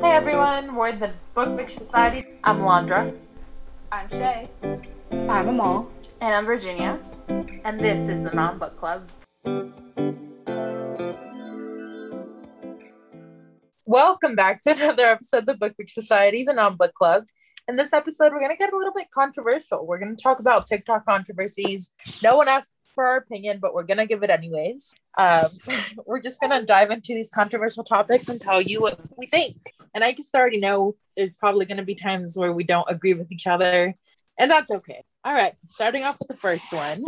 Hey everyone, we're the Book Mix Society. I'm Alondra. I'm Shay. I'm Amal. And I'm Virginia. And this is the Non Book Club. Welcome back to another episode of the Book Mix Society, the Non Book Club. In this episode, we're going to get a little bit controversial. We're going to talk about TikTok controversies. No one asked for our opinion, but we're going to give it anyways. Um, we're just going to dive into these controversial topics and tell you what we think. And I just already know there's probably going to be times where we don't agree with each other, and that's okay. All right, starting off with the first one.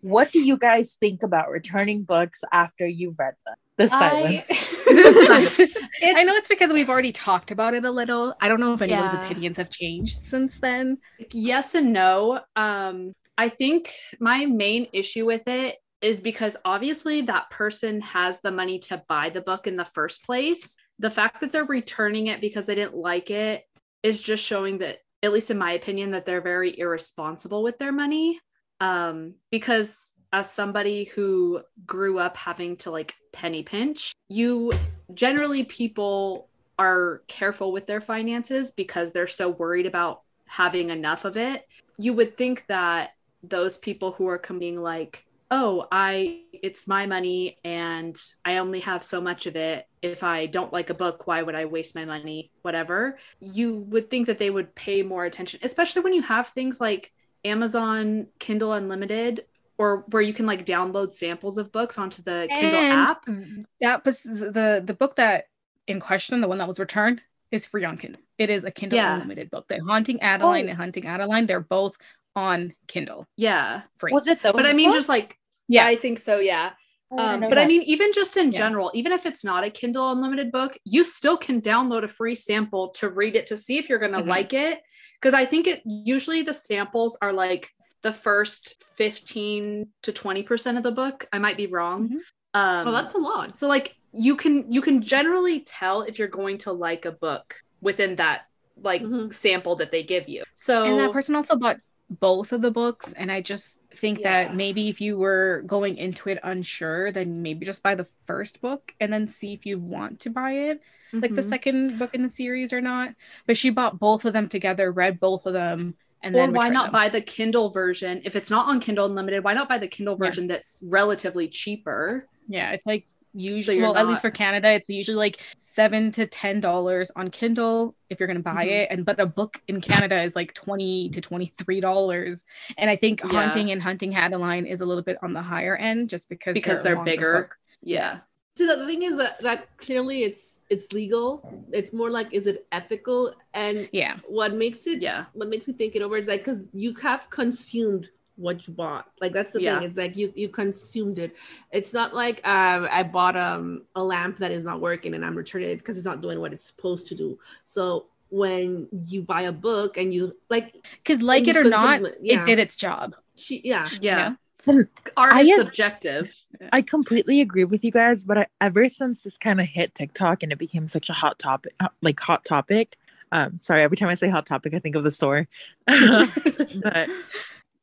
What do you guys think about returning books after you've read them? The silence. I, I know it's because we've already talked about it a little. I don't know if anyone's Yeah. opinions have changed since then. Yes and no. Um, I think my main issue with it is because obviously that person has the money to buy the book in the first place. The fact that they're returning it because they didn't like it is just showing that, at least in my opinion, that they're very irresponsible with their money. Um, because as somebody who grew up having to like penny pinch, you generally people are careful with their finances because they're so worried about having enough of it. You would think that those people who are coming like, "Oh, I it's my money and I only have so much of it. If I don't like a book, why would I waste my money? Whatever." You would think that they would pay more attention, especially when you have things like Amazon Kindle Unlimited or where you can like download samples of books onto the Kindle app. That was the the book that in question, the one that was returned, is free on Kindle. It is a Kindle Yeah. Unlimited book. The Haunting Adeline Oh. and Hunting Adeline, they're both on Kindle Yeah. free. Was it though? But I mean books? just like Yeah. I think so, yeah. I Um, know but I mean, even just in Yeah. general, even if it's not a Kindle Unlimited book, you still can download a free sample to read it to see if you're going to Mhm. like it. Because I think it usually the samples are like the first 15 to 20% of the book. I might be wrong. Mhm. Um, Oh, that's a lot. so like you can you can generally tell if you're going to like a book within that like Mhm. sample that they give you. So and that person also bought both of the books and i just think Yeah. that maybe if you were going into it unsure then maybe just buy the first book and then see if you want to buy it like the Mhm. second book in the series or not but she bought both of them together read both of them and or then why not them. buy the Kindle version if it's not on Kindle Unlimited? Why not buy the Kindle Yeah. version that's relatively cheaper? yeah it's like usually you're well at least for canada it's usually like seven to ten dollars on kindle if you're going to buy Mhm. it and but a book in canada is like 20 to 23 dollars and i think Yeah. haunting and hunting adeline is a little bit on the higher end just because Because they're longer bigger. books. Yeah. So the thing is that, that clearly it's it's legal. It's more like is it ethical? And yeah what makes it Yeah. what makes me think it over is like because you have consumed what you bought. Like that's the Yeah. thing. It's like you you consumed it. It's not like um I bought um a lamp that is not working and I'm returning it because it's not doing what it's supposed to do. So when you buy a book and you like because like it or not it, yeah. it did its job she yeah Yeah. And Art I is had- subjective. I completely agree with you guys, but I, ever since this kind of hit TikTok and it became such a hot topic, uh, like hot topic. Um, sorry, every time I say hot topic, I think of the store. but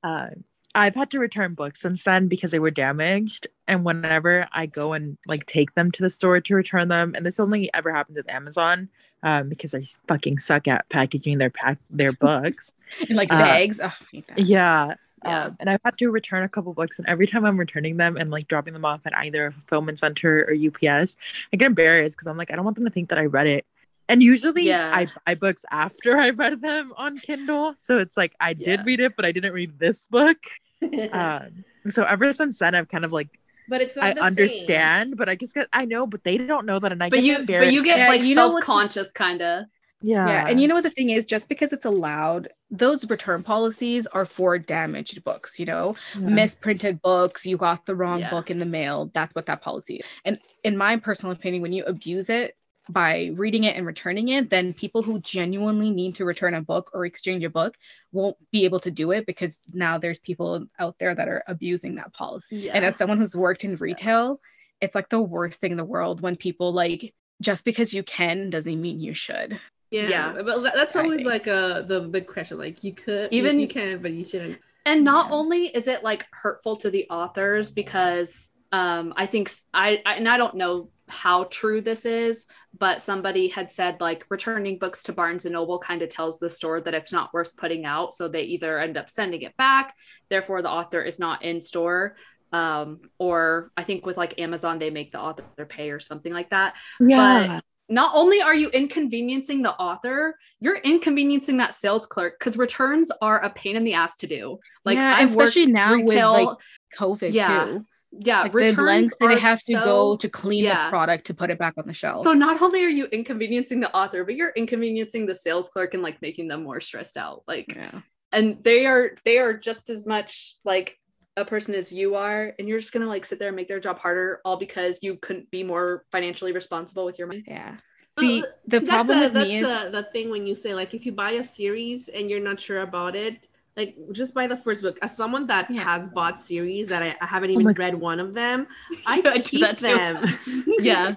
uh, I've had to return books since then because they were damaged. And whenever I go and like take them to the store to return them, and this only ever happens with Amazon, um, because they fucking suck at packaging their pack their books. in like Uh, bags oh, I hate that. Yeah. Yeah. Um, and I've had to return a couple books, and every time I'm returning them and like dropping them off at either a fulfillment center or UPS, I get embarrassed because I'm like, I don't want them to think that I read it. And usually Yeah. I buy books after I read them on Kindle. So it's like I did Yeah. read it, but I didn't read this book. Um, so ever since then, I've kind of like, but it's not I the same. understand, but I just get, I know, but they don't know that. And I But get you embarrassed. but you get Yeah, like you self-conscious kind of. yeah. yeah and you know what the thing is just because it's allowed those return policies are for damaged books you know Yeah. misprinted books you got the wrong Yeah. book in the mail that's what that policy is and in my personal opinion when you abuse it by reading it and returning it then people who genuinely need to return a book or exchange a book won't be able to do it because now there's people out there that are abusing that policy Yeah. and as someone who's worked in retail it's like the worst thing in the world when people like just because you can doesn't mean you should Yeah, Yeah. but that's always Right. like uh the big question. Like you could Even- even you can, but you shouldn't. And not Yeah. only is it like hurtful to the authors because um I think I and I don't know how true this is, but somebody had said like returning books to Barnes and Noble kind of tells the store that it's not worth putting out. So they either end up sending it back, therefore the author is not in store. Um, or I think with like Amazon, they make the author pay or something like that. Yeah. But not only are you inconveniencing the author, you're inconveniencing that sales clerk because returns are a pain in the ass to do. Like Yeah, I've especially now with, like, COVID Yeah. too. Yeah, Like the returns lengths they have to go to clean yeah. the product to put it back on the shelf. So not only are you inconveniencing the author, but you're inconveniencing the sales clerk and like making them more stressed out. Like, yeah. and they are they are just as much like a person as you are, and you're just gonna like sit there and make their job harder, all because you couldn't be more financially responsible with your money. Yeah. See, uh, the see, problem that's, with the, me is the, the thing when you say like if you buy a series and you're not sure about it like just buy the first book as someone that Yeah. has bought series that I, I haven't Oh even my- read one of them i, I keep that them Yeah.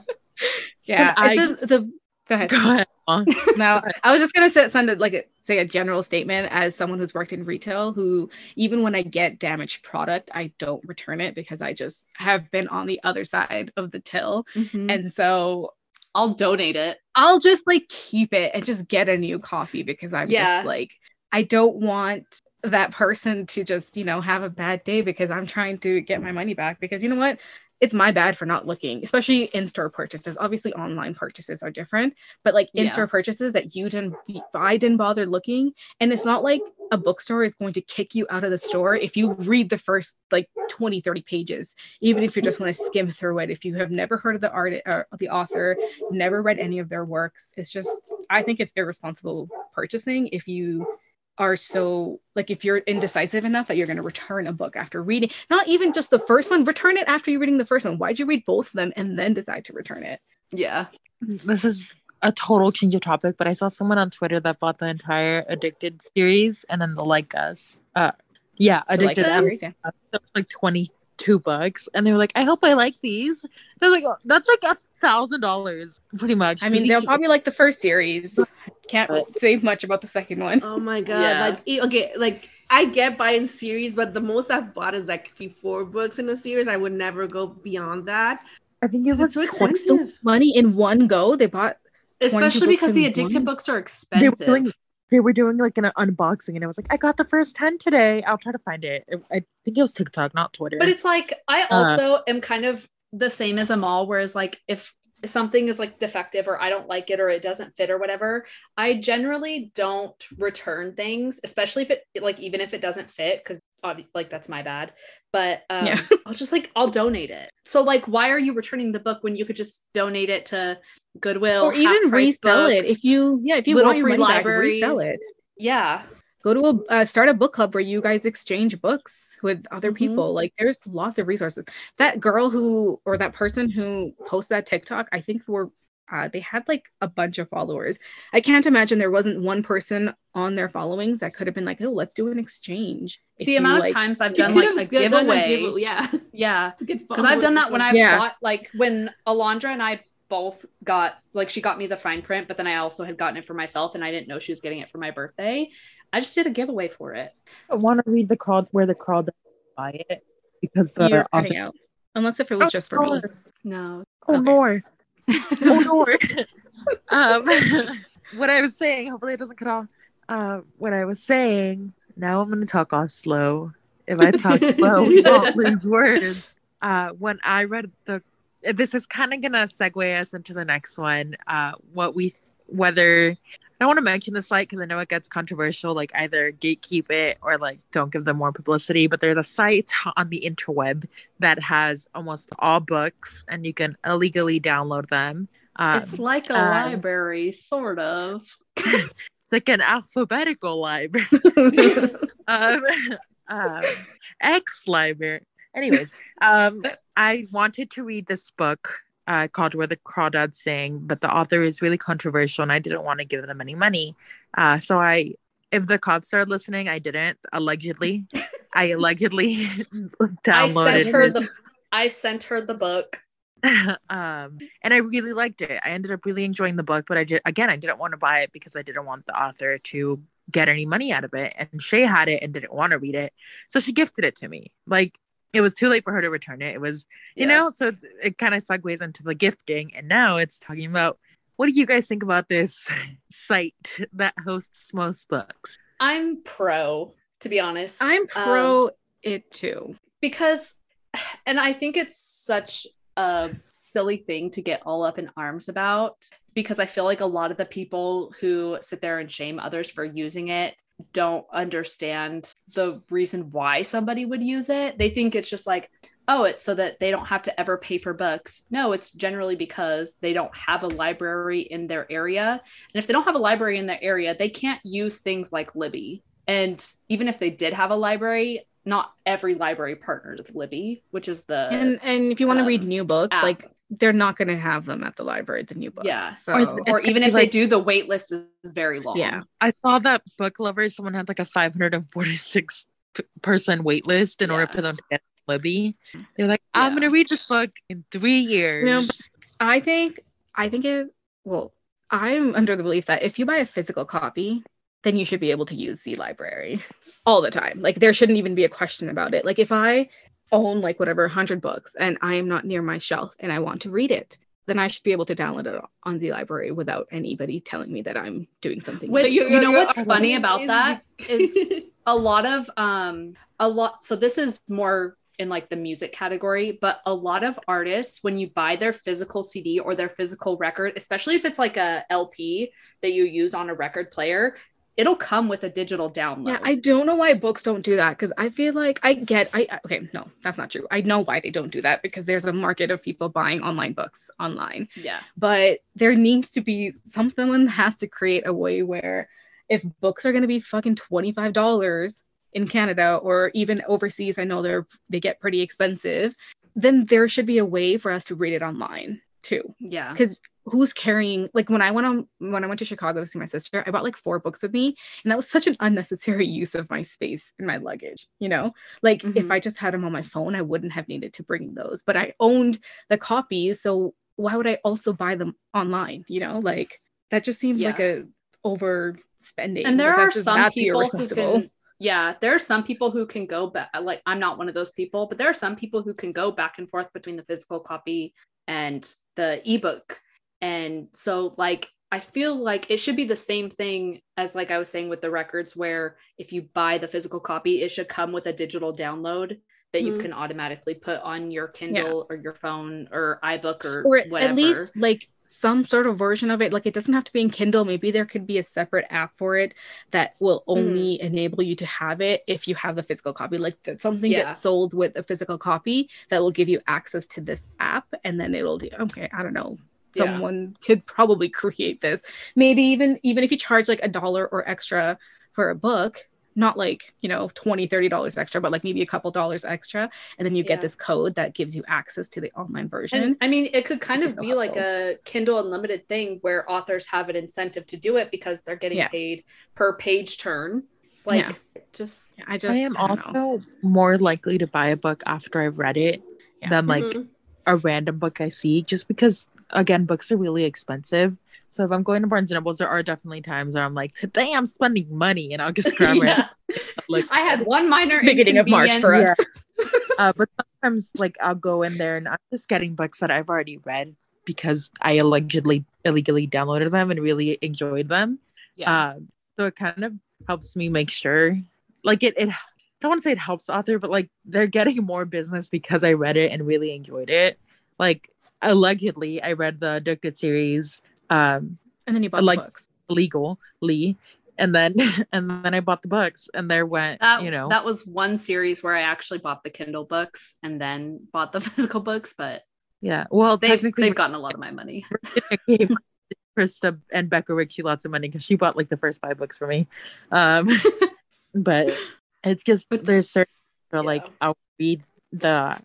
yeah, I- it's the go ahead. Go ahead. Mom. no, I was just gonna say, send it like a, say a general statement as someone who's worked in retail. Who even when I get damaged product, I don't return it because I just have been on the other side of the till, And and so I'll donate it. I'll just like keep it and just get a new copy because I'm Yeah. just like I don't want that person to just you know have a bad day because I'm trying to get my money back because you know what? It's my bad for not looking especially in-store purchases. Obviously online purchases are different but like in-store purchases that you didn't I didn't bother looking. And it's not like a bookstore is going to kick you out of the store if you read the first like 20 30 pages even if you just want to skim through it. If you have never heard of the art uh, or the author never read any of their works it's just i think it's irresponsible purchasing if you are so like if you're indecisive enough that you're going to return a book after reading not even just the first one return it after you're reading the first one. Why'd you read both of them and then decide to return it? Yeah. This is a total change of topic but i saw someone on twitter that bought the entire addicted series and then the like us uh yeah addicted like series, yeah. Like 20 two bucks and they were like i hope i like these they're like oh, that's like a thousand dollars pretty much i mean they'll probably like the first series can't say much about the second one. Oh my god! Yeah. Like okay, like I get buying series, but the most I've bought is like three, four books in a series. I would never go beyond that. I think it was so expensive. Money in one go. They bought, especially because the addicted books are expensive. They were, like, they were doing like an unboxing and it was like, I got the first 10 today. I'll try to find it. I think it was TikTok, not Twitter. But it's like I Uh. also am kind of the same as Amal, whereas like if something is like defective or I don't like it or it doesn't fit or whatever, I generally don't return things, especially if it like even if it doesn't fit, because like that's my bad. But um, Yeah. I'll just like I'll donate it. So like, why are you returning the book when you could just donate it to Goodwill or even resell it if you yeah if you want your free money libraries. back resell it yeah, go to a uh, start a book club where you guys exchange books with other Mhm. people like there's lots of resources that girl who or that person who posted that tiktok i think were uh, they had like a bunch of followers i can't imagine there wasn't one person on their followings that could have been like oh let's do an exchange If the you, amount like- of times I've done like have a done giveaway. yeah Yeah, because I've done that when I've Yeah. bought like when Alondra and I both got like she got me the fine print, but then I also had gotten it for myself and I didn't know she was getting it for my birthday. I just did a giveaway for it. I want to read the crawl where the crawl does buy it because the you're author- cutting out unless if it was just for me No. Oh Okay. Lord. Oh Lord. um what I was saying, hopefully it doesn't cut off. Uh, what I was saying, now I'm gonna talk all slow. If I talk slow, we won't lose words. Uh when I read the this is kind of gonna segue us into the next one. Uh what we whether I don't want to mention the site because I know it gets controversial, like either gatekeep it or like don't give them more publicity. But there's a site on the interweb that has almost all books and you can illegally download them. Uh, it's like a library, sort of. it's like an alphabetical library. um, um, X library. Anyways, um, I wanted to read this book uh, called Where the Crawdads Sing, but the author is really controversial and I didn't want to give them any money. Uh, so I, if the cops are listening, I didn't, allegedly. I allegedly downloaded I sent her the I sent her the book. um and i really liked it i ended up really enjoying the book but i did again i didn't want to buy it because i didn't want the author to get any money out of it and shay had it and didn't want to read it so she gifted it to me like it was too late for her to return it. It was, you Yeah. know, so it kind of segues into the gifting. And now it's talking about what do you guys think about this site that hosts most books? I'm pro, to be honest. I'm Um, pro it too. because and I think it's such a silly thing to get all up in arms about because I feel like a lot of the people who sit there and shame others for using it don't understand the reason why somebody would use it. They think it's just like, oh, it's so that they don't have to ever pay for books. No, it's generally because they don't have a library in their area. And if they don't have a library in their area, they can't use things like Libby. And even if they did have a library, not every library partners with Libby, which is the and and if you want to read um, new books, app. like they're not going to have them at the library. The new book yeah. So, Or- Or even if be they do, the wait list is very long. Yeah. I saw that book lovers, someone had like a 546 p- person wait list in order for them to get Libby. They were like, I'm Yeah. gonna read this book in three years. you know, I think I think it. Well, I'm under the belief that if you buy a physical copy, then you should be able to use the library all the time. Like there shouldn't even be a question about it. Like if I own like whatever 100 books and I am not near my shelf and I want to read it, then I should be able to download it on the library without anybody telling me that I'm doing something. Which- illegal. you know what's funny about is- that is- a lot of um a lot so this is more in like the music category but a lot of artists when you buy their physical cd or their physical record especially if it's like a lp that you use on a record player it'll come with a digital download Yeah, I don't know why books don't do that because I feel like I get I okay, no, that's not true. I know why they don't do that because there's a market of people buying online books online. yeah But there needs to be something has to create a way where if books are gonna be fucking $25 in Canada or even overseas, I know they're they get pretty expensive, then there should be a way for us to read it online too yeah because who's carrying like when I went on when I went to Chicago to see my sister, I bought like four books with me, and that was such an unnecessary use of my space in my luggage. You know, like if Mhm. I just had them on my phone, I wouldn't have needed to bring those, but I owned the copies, so why would I also buy them online? You know, like that just seems like Yeah. a overspending. and there Like, are some people who can yeah there are some people who can go back like i'm not one of those people but there are some people who can go back and forth between the physical copy and the ebook and so like i feel like it should be the same thing as like i was saying with the records where if you buy the physical copy it should come with a digital download that you Mhm. can automatically put on your kindle or your phone or ibook or, or whatever. at least like some sort of version of it. Like it doesn't have to be in kindle. Maybe there could be a separate app for it that will only enable you to have it if you have the physical copy. Like that something Yeah. gets sold with a physical copy that will give you access to this app and then it'll do okay i don't know Yeah. someone could probably create this maybe even even if you charge like a dollar or extra for a book not like you know 20 30 dollars extra but like maybe a couple dollars extra and then you Yeah. get this code that gives you access to the online version And I mean, it could kind Which of is be so like a Kindle Unlimited thing where authors have an incentive to do it because they're getting Yeah. paid per page turn. Like, Yeah. just I just I am I don't know. also more likely to buy a book after I've read it Yeah. than like Mhm. a random book I see, just because again, books are really expensive. So if I'm going to Barnes and Nobles, there are definitely times where I'm like, today I'm spending money, and I'll just grab it. Like, I had one minor Beginning of March for inconvenience. us. uh, but sometimes like I'll go in there and I'm just getting books that I've already read because I allegedly illegally downloaded them and really enjoyed them. Yeah. Um, so it kind of helps me make sure, like it. It I don't want to say it helps the author, but like they're getting more business because I read it and really enjoyed it. Like allegedly, I read the Addicted series, um, and then you bought like- the books. legally, and then and then I bought the books, and there went that, you know that was one series where I actually bought the Kindle books and then bought the physical books, but yeah. Well, they, technically, they've gotten a lot of my money. Gave Krista and Becca Ritchie lots of money because she bought like the first five books for me. Um, but it's just But- there's certain so, like I'll read the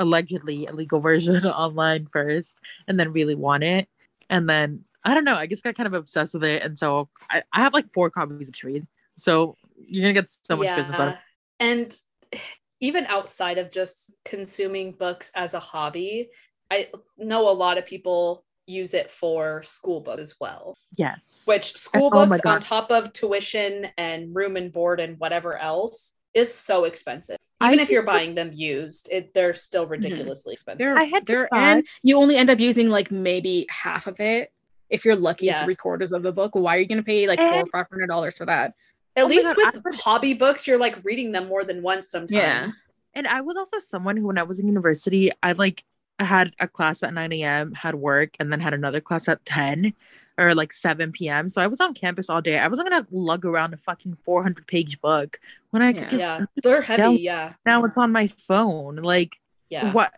allegedly illegal version online first and then really want it. And then I don't know, I just got kind of obsessed with it. And so I, I have like four copies of Trade. So you're gonna get so much business out of it. And even outside of just consuming books as a hobby, I know a lot of people use it for school books as well. yes. Which school Oh books on top of tuition and room and board and whatever else is so expensive. I Even if you're used to- buying them used, it they're still mm-hmm. ridiculously expensive. They're, I had they're buy- and you only end up using like maybe half of it. If you're lucky, Yeah. three quarters of the book. Why are you gonna pay like four or five hundred dollars for that? At Oh least God, with I hobby books, you're like reading them more than once sometimes. Yeah. And I was also someone who, when I was in university, I like I had a class at 9 a.m., had work, and then had another class at 10 or like 7 p.m. So I was on campus all day. I wasn't gonna lug around a fucking 400 page book when I could Yeah. just Yeah, they're heavy. Yeah, now it's on my phone. Like yeah. what?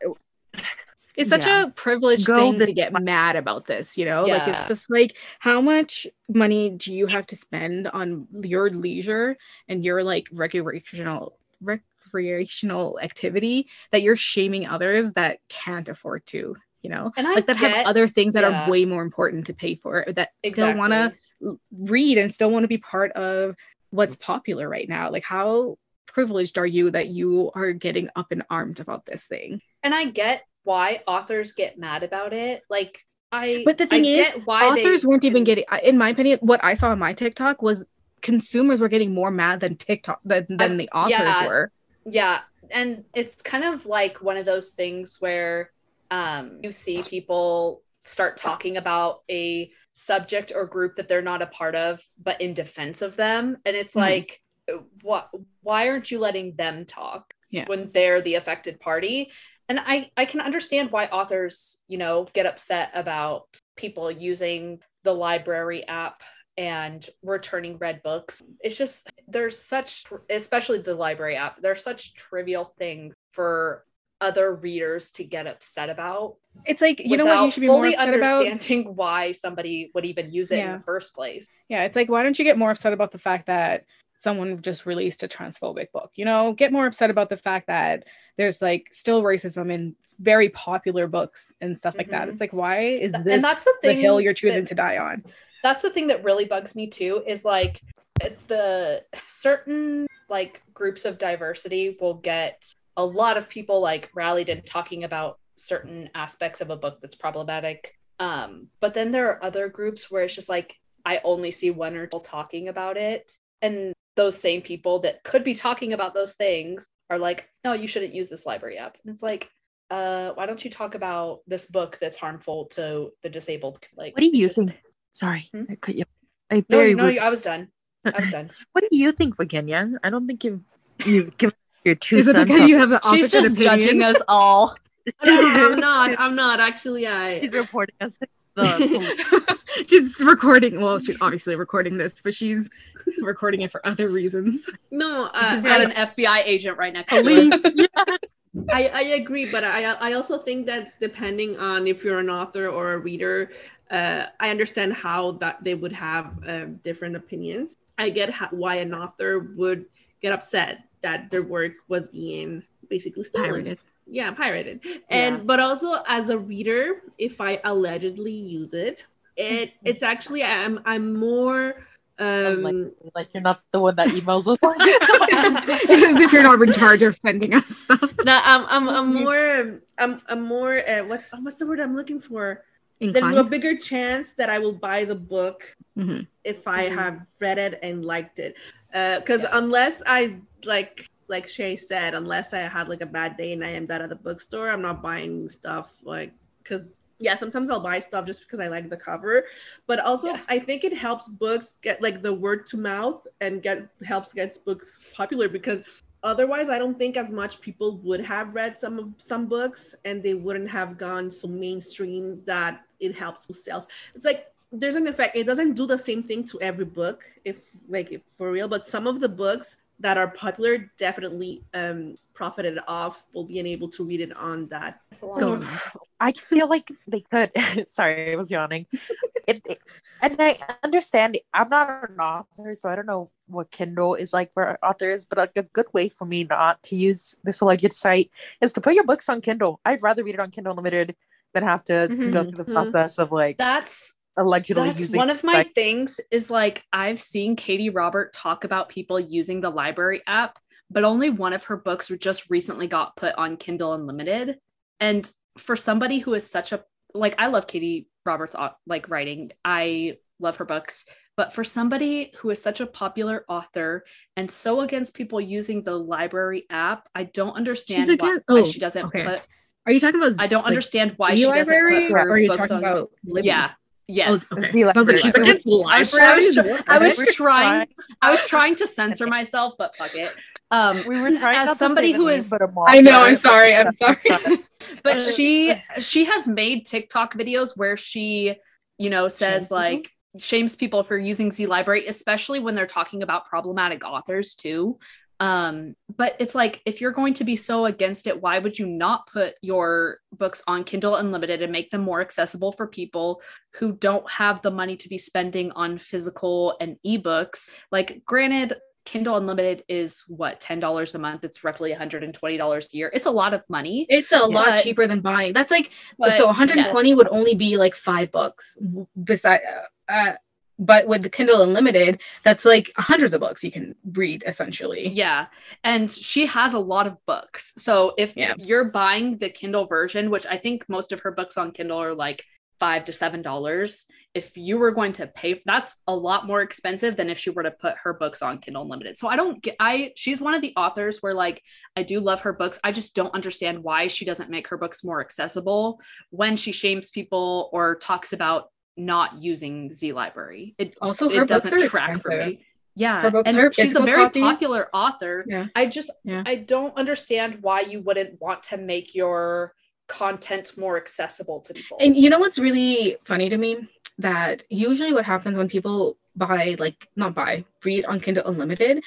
It's such Yeah. a privileged Go thing to get mad about this, you know? Like it's just like how much money do you have to spend on your leisure and your like recreational recreational activity that you're shaming others that can't afford to, you know? And I like that get, have other things that yeah. are way more important to pay for that still want to read and still want to be part of what's popular right now. Like how privileged are you that you are getting up in arms about this thing? and I get why authors get mad about it. Like I, But the thing I is, why authors weren't even getting in my opinion what i saw on my tiktok was consumers were getting more mad than tiktok than, than the authors yeah. were yeah and it's kind of like one of those things where um you see people start talking about a subject or group that they're not a part of but in defense of them and it's Mhm. like what why aren't you letting them talk Yeah. when they're the affected party and i i can understand why authors you know get upset about people using the library app and returning red books it's just there's such especially the library app there's such trivial things for other readers to get upset about it's like you know what you should be more fully upset about? understanding why somebody would even use it in the first place. Yeah it's like why don't you get more upset about the fact that someone just released a transphobic book? You know get more upset about the fact that there's like still racism in very popular books and stuff like that. Mhm. it's like why is Th- this and that's the the thing hill you're choosing that- to die on? that's the thing that really bugs me too is like the certain like groups of diversity will get a lot of people like rallied and talking about certain aspects of a book that's problematic um but then there are other groups where it's just like i only see one or two talking about it and those same people that could be talking about those things are like no you shouldn't use this library app and it's like uh why don't you talk about this book that's harmful to the disabled like What do you just- think? Sorry, Hmm? I cut you. I no, very no, rude- I was done. I was done. What do you think, Virginia? I don't think you've you've given your two is it because you have the She's just opinion? judging us all. No, I'm not. I'm not. Actually, I. He's reporting us. The she's recording well she's obviously recording this but she's recording it for other reasons No, uh, She's got I, an FBI agent right next to police. us. Yeah. I, I agree, but I I also think that depending on if you're an author or a reader, uh, I understand how that they would have uh, different opinions. I get how, why an author would get upset that their work was being basically stolen. pirated Yeah, pirated. And Yeah. but also as a reader, if I allegedly use it, it it's actually I'm I'm more um like, like you're not the one that emails us. as if you're not in charge of sending us stuff no, I'm I'm, I'm more I'm I'm more uh, what's what's the word I'm looking for? There's a bigger chance that I will buy the book Mhm. if I Mhm. have read it and liked it. Because unless I like like Shay said, unless I had like a bad day and I am that at the bookstore, I'm not buying stuff like because yeah, sometimes I'll buy stuff just because I like the cover. But also Yeah. I think it helps books get like the word to mouth and get helps gets books popular because otherwise I don't think as much people would have read some of some books and they wouldn't have gone so mainstream that it helps with sales. It's like there's an effect. It doesn't do the same thing to every book, if like if for real, but some of the books that are popular definitely um profited off will being able to read it on that. So- I feel like they could. Sorry, I was yawning. It, it- and I understand. I'm not an author, so I don't know what Kindle is like for authors. But like a good way for me not to use this alleged site is to put your books on Kindle. I'd rather read it on Kindle Unlimited than have to Mhm. go through the Mhm. process of like That's allegedly that's using. one of my like, things is like I've seen Katee Robert talk about people using the library app, but only one of her books just recently got put on Kindle Unlimited. And for somebody who is such a like I love Katee Roberts like writing. I love her books. But for somebody who is such a popular author and so against people using the library app, I don't understand why, against- why oh, she doesn't okay. put. Are you talking about? I don't like, understand why the she doesn't library, put her or are you books talking on. about? Libby? Yeah. Yes. Oh, okay. I was like, she's library. against I was, I was, I was trying. I was trying to censor myself, but fuck it. Um, We were trying as somebody who is. name, but a mom I know. I'm sorry. I'm sorry. but she she has made TikTok videos where she, you know, says Shames people? like shames people for using Z Library, especially when they're talking about problematic authors too. Um, but it's like if you're going to be so against it, why would you not put your books on Kindle Unlimited and make them more accessible for people who don't have the money to be spending on physical and ebooks? Like, granted, Kindle Unlimited is what $10 a month. It's roughly $120 a year. It's a lot of money. It's a lot cheaper than buying. That's like But so 120 yes. would only be like five books. Beside, uh, uh, but with the Kindle Unlimited, that's like hundreds of books you can read essentially. Yeah. And she has a lot of books. So if Yeah. you're buying the Kindle version, which I think most of her books on Kindle are like five to seven dollars, if you were going to pay, that's a lot more expensive than if she were to put her books on Kindle Unlimited. So I don't get, I, she's one of the authors where like, I do love her books. I just don't understand why she doesn't make her books more accessible when she shames people or talks about not using Z Library. It Also, it doesn't track for me. Yeah, and she's a very copies. popular author. Yeah. I just Yeah. I don't understand why you wouldn't want to make your content more accessible to people. And you know what's really funny to me? That usually what happens when people buy, like, not buy, read on Kindle Unlimited,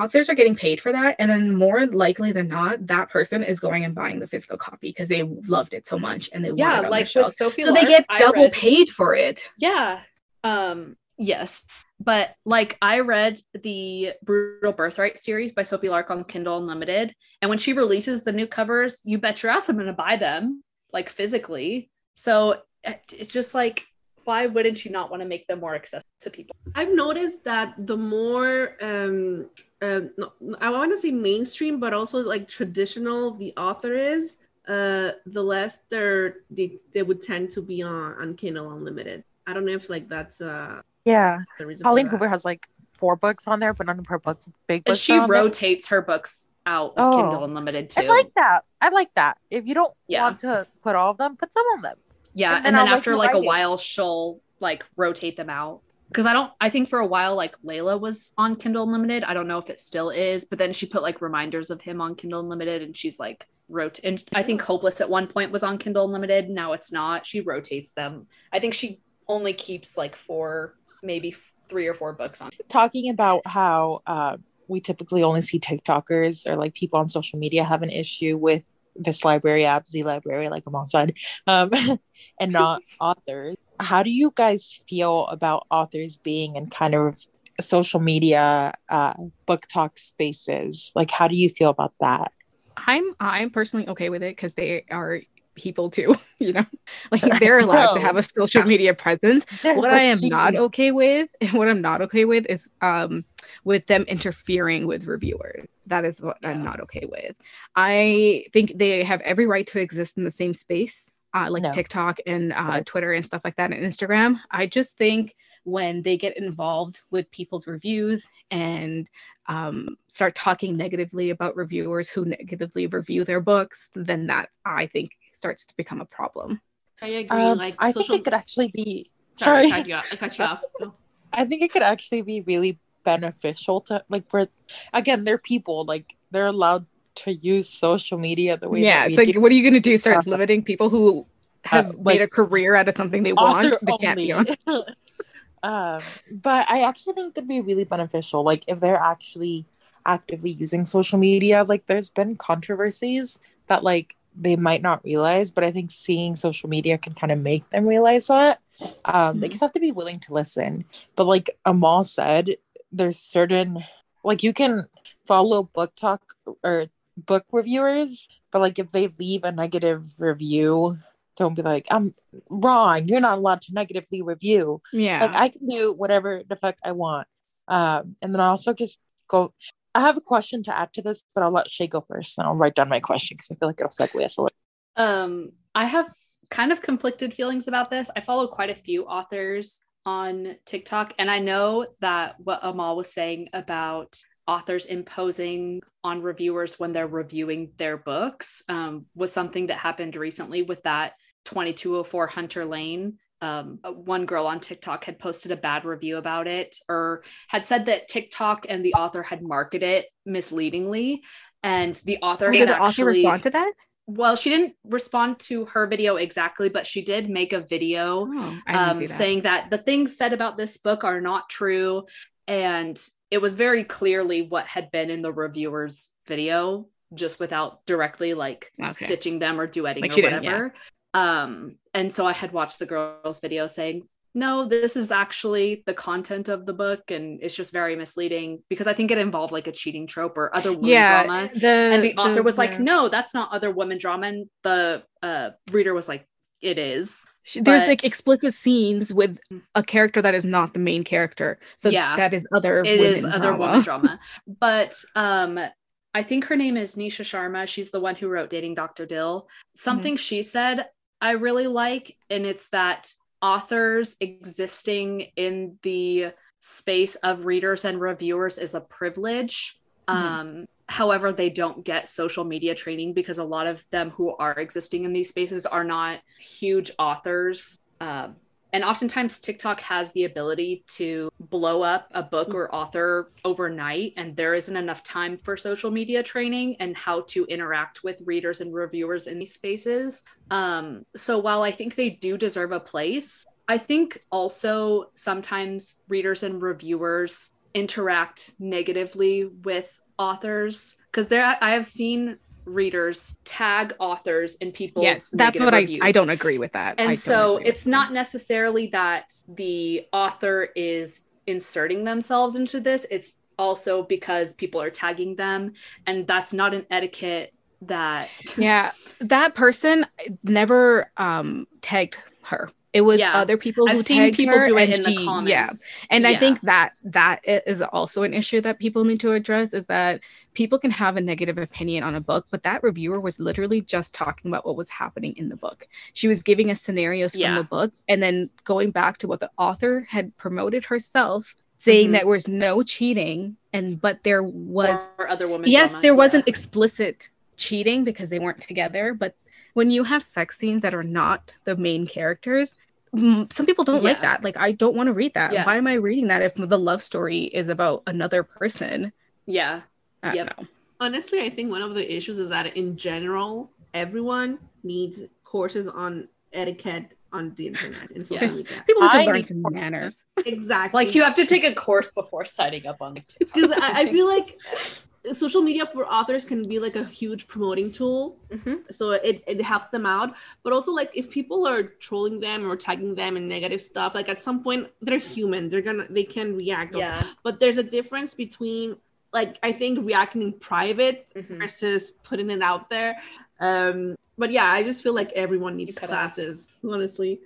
authors are getting paid for that. And then more likely than not, that person is going and buying the physical copy because they loved it so much and they want yeah, like with. Sophie So they get double read- paid for it. Yeah. Um yes, but like I read the Brutal Birthright series by Sophie Lark on Kindle Unlimited, and when she releases the new covers, you bet your ass I'm going to buy them like physically. So it's just like why wouldn't you not want to make them more accessible to people? I've noticed that the more um uh, no, I want to say mainstream, but also like traditional the author is, uh, the less they're they, they would tend to be on on Kindle Unlimited. I don't know if like that's uh Yeah. the reason. Colleen. Hoover has like four books on there, but none of her book big And books. she are on there. rotates her books out of Oh. Kindle Unlimited too. I like that. I like that. If you don't Yeah. want to put all of them, put some of them. Yeah, And and then then, after you like a while, she'll like rotate them out. Because I don't, I think for a while, like Layla was on Kindle Unlimited. I don't know if it still is, but then she put like reminders of him on Kindle Unlimited, and she's like wrote. And I think Hopeless at one point was on Kindle Unlimited. Now it's not. She rotates them. I think she only keeps like four, maybe three or four books on. Talking about how uh, we typically only see TikTokers or like people on social media have an issue with this library app, Z Library, like Amal said, um, and not authors. How do you guys feel about authors being in kind of social media uh, BookTok spaces? Like, how do you feel about that? I'm I'm personally okay with it because they are people too, you know. Like they're allowed to have a social media presence. what I am not okay with, and what I'm not okay with is um with them interfering with reviewers. That is what I'm not okay with. I think they have every right to exist in the same space, uh, like No. TikTok and uh, Right. Twitter and stuff like that, and Instagram. I just think when they get involved with people's reviews and um, start talking negatively about reviewers who negatively review their books, then that I think starts to become a problem. I agree. Um, like I social. think it could actually be. Sorry, Sorry, I cut you off. I cut you off. No. I think it could actually be really beneficial to like for again they're people like they're allowed to use social media the way yeah, that we it's like, do. what are you going to do? Start Uh, limiting people who have like, made a career out of something they want? author They can't be on. um, but I actually think it could be really beneficial. Like if they're actually actively using social media, like there's been controversies that like they might not realize, but I think seeing social media can kind of make them realize that. Um, They Mhm. just have to be willing to listen. But like Amal said, there's certain like you can follow BookTok or book reviewers, but like if they leave a negative review, don't be like, I'm wrong. You're not allowed to negatively review. Yeah. Like I can do whatever the fuck I want. Um, and then I also just go. I have a question to add to this, but I'll let Shay go first, and I'll write down my question because I feel like it'll segue us a little. Um, I have kind of conflicted feelings about this. I follow quite a few authors on TikTok. And I know that what Amal was saying about authors imposing on reviewers when they're reviewing their books um, was something that happened recently with that 2204 Hunter Lane. Um, one girl on TikTok had posted a bad review about it or had said that TikTok and the author had marketed it misleadingly. And the author had did the actually, author respond to that? well, she didn't respond to her video exactly, but she did make a video Oh, um, that. saying that the things said about this book are not true. And it was very clearly what had been in the reviewer's video, just without directly like Okay. stitching them or duetting Like or didn't, yeah. whatever. Um, and so I had watched the girl's video saying, no, this is actually the content of the book, and it's just very misleading because I think it involved like a cheating trope or other women yeah, drama. the And the author was like, yeah. no, that's not other women drama. And the uh, reader was like, it is. She- there's like explicit scenes with a character that is not the main character. So Yeah. that is other It is other woman drama. But um I think her name is Nisha Sharma. She's the one who wrote Dating Dr. Dil. Something she said I really like, and it's that authors existing in the space of readers and reviewers is a privilege. Mhm. Um, however, they don't get social media training because a lot of them who are existing in these spaces are not huge authors. Um, and oftentimes TikTok has the ability to blow up a book or author overnight, and there isn't enough time for social media training and how to interact with readers and reviewers in these spaces. Um, so while I think they do deserve a place, I think also sometimes readers and reviewers interact negatively with authors because there I have seen readers tag authors and people's Yes, that's what I reviews. I don't agree with that. And so it's not necessarily that the author is inserting themselves into this, it's also because people are tagging them. And that's not an etiquette that. yeah that person never um tagged her it was Yeah. other people who I've tagged people her do it in the comments. yeah and i think that that is also an issue that people need to address is that people can have a negative opinion on a book but that reviewer was literally just talking about what was happening in the book she was giving us scenarios from the book and then going back to what the author had promoted herself saying Mhm. that there was no cheating and but there was or other women. yes drama, there yeah. wasn't explicit cheating because they weren't together but when you have sex scenes that are not the main characters mm, some people don't like that like i don't want to read that Yeah. why am i reading that if the love story is about another person Yeah. I Yep. don't know. Honestly, I think one of the issues is that in general, everyone needs courses on etiquette on the internet and social Yeah. media. people need to I learn some courses. manners Exactly. Like you have to take a course before signing up on like because I, I feel like social media for authors can be like a huge promoting tool Mhm. so it, it helps them out but also like if people are trolling them or tagging them in negative stuff like at some point they're human they're gonna they can react also. Yeah. but there's a difference between like i think reacting in private Mhm. versus putting it out there um but yeah i just feel like everyone needs cut out. classes honestly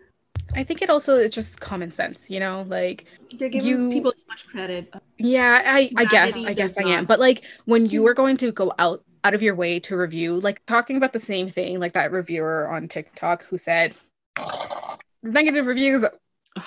i think it also is just common sense you know like they're giving You- people too much credit Yeah, I, I guess I guess does I am. But like when you were going to go out out of your way to review, like talking about the same thing, like that reviewer on TikTok who said negative reviews.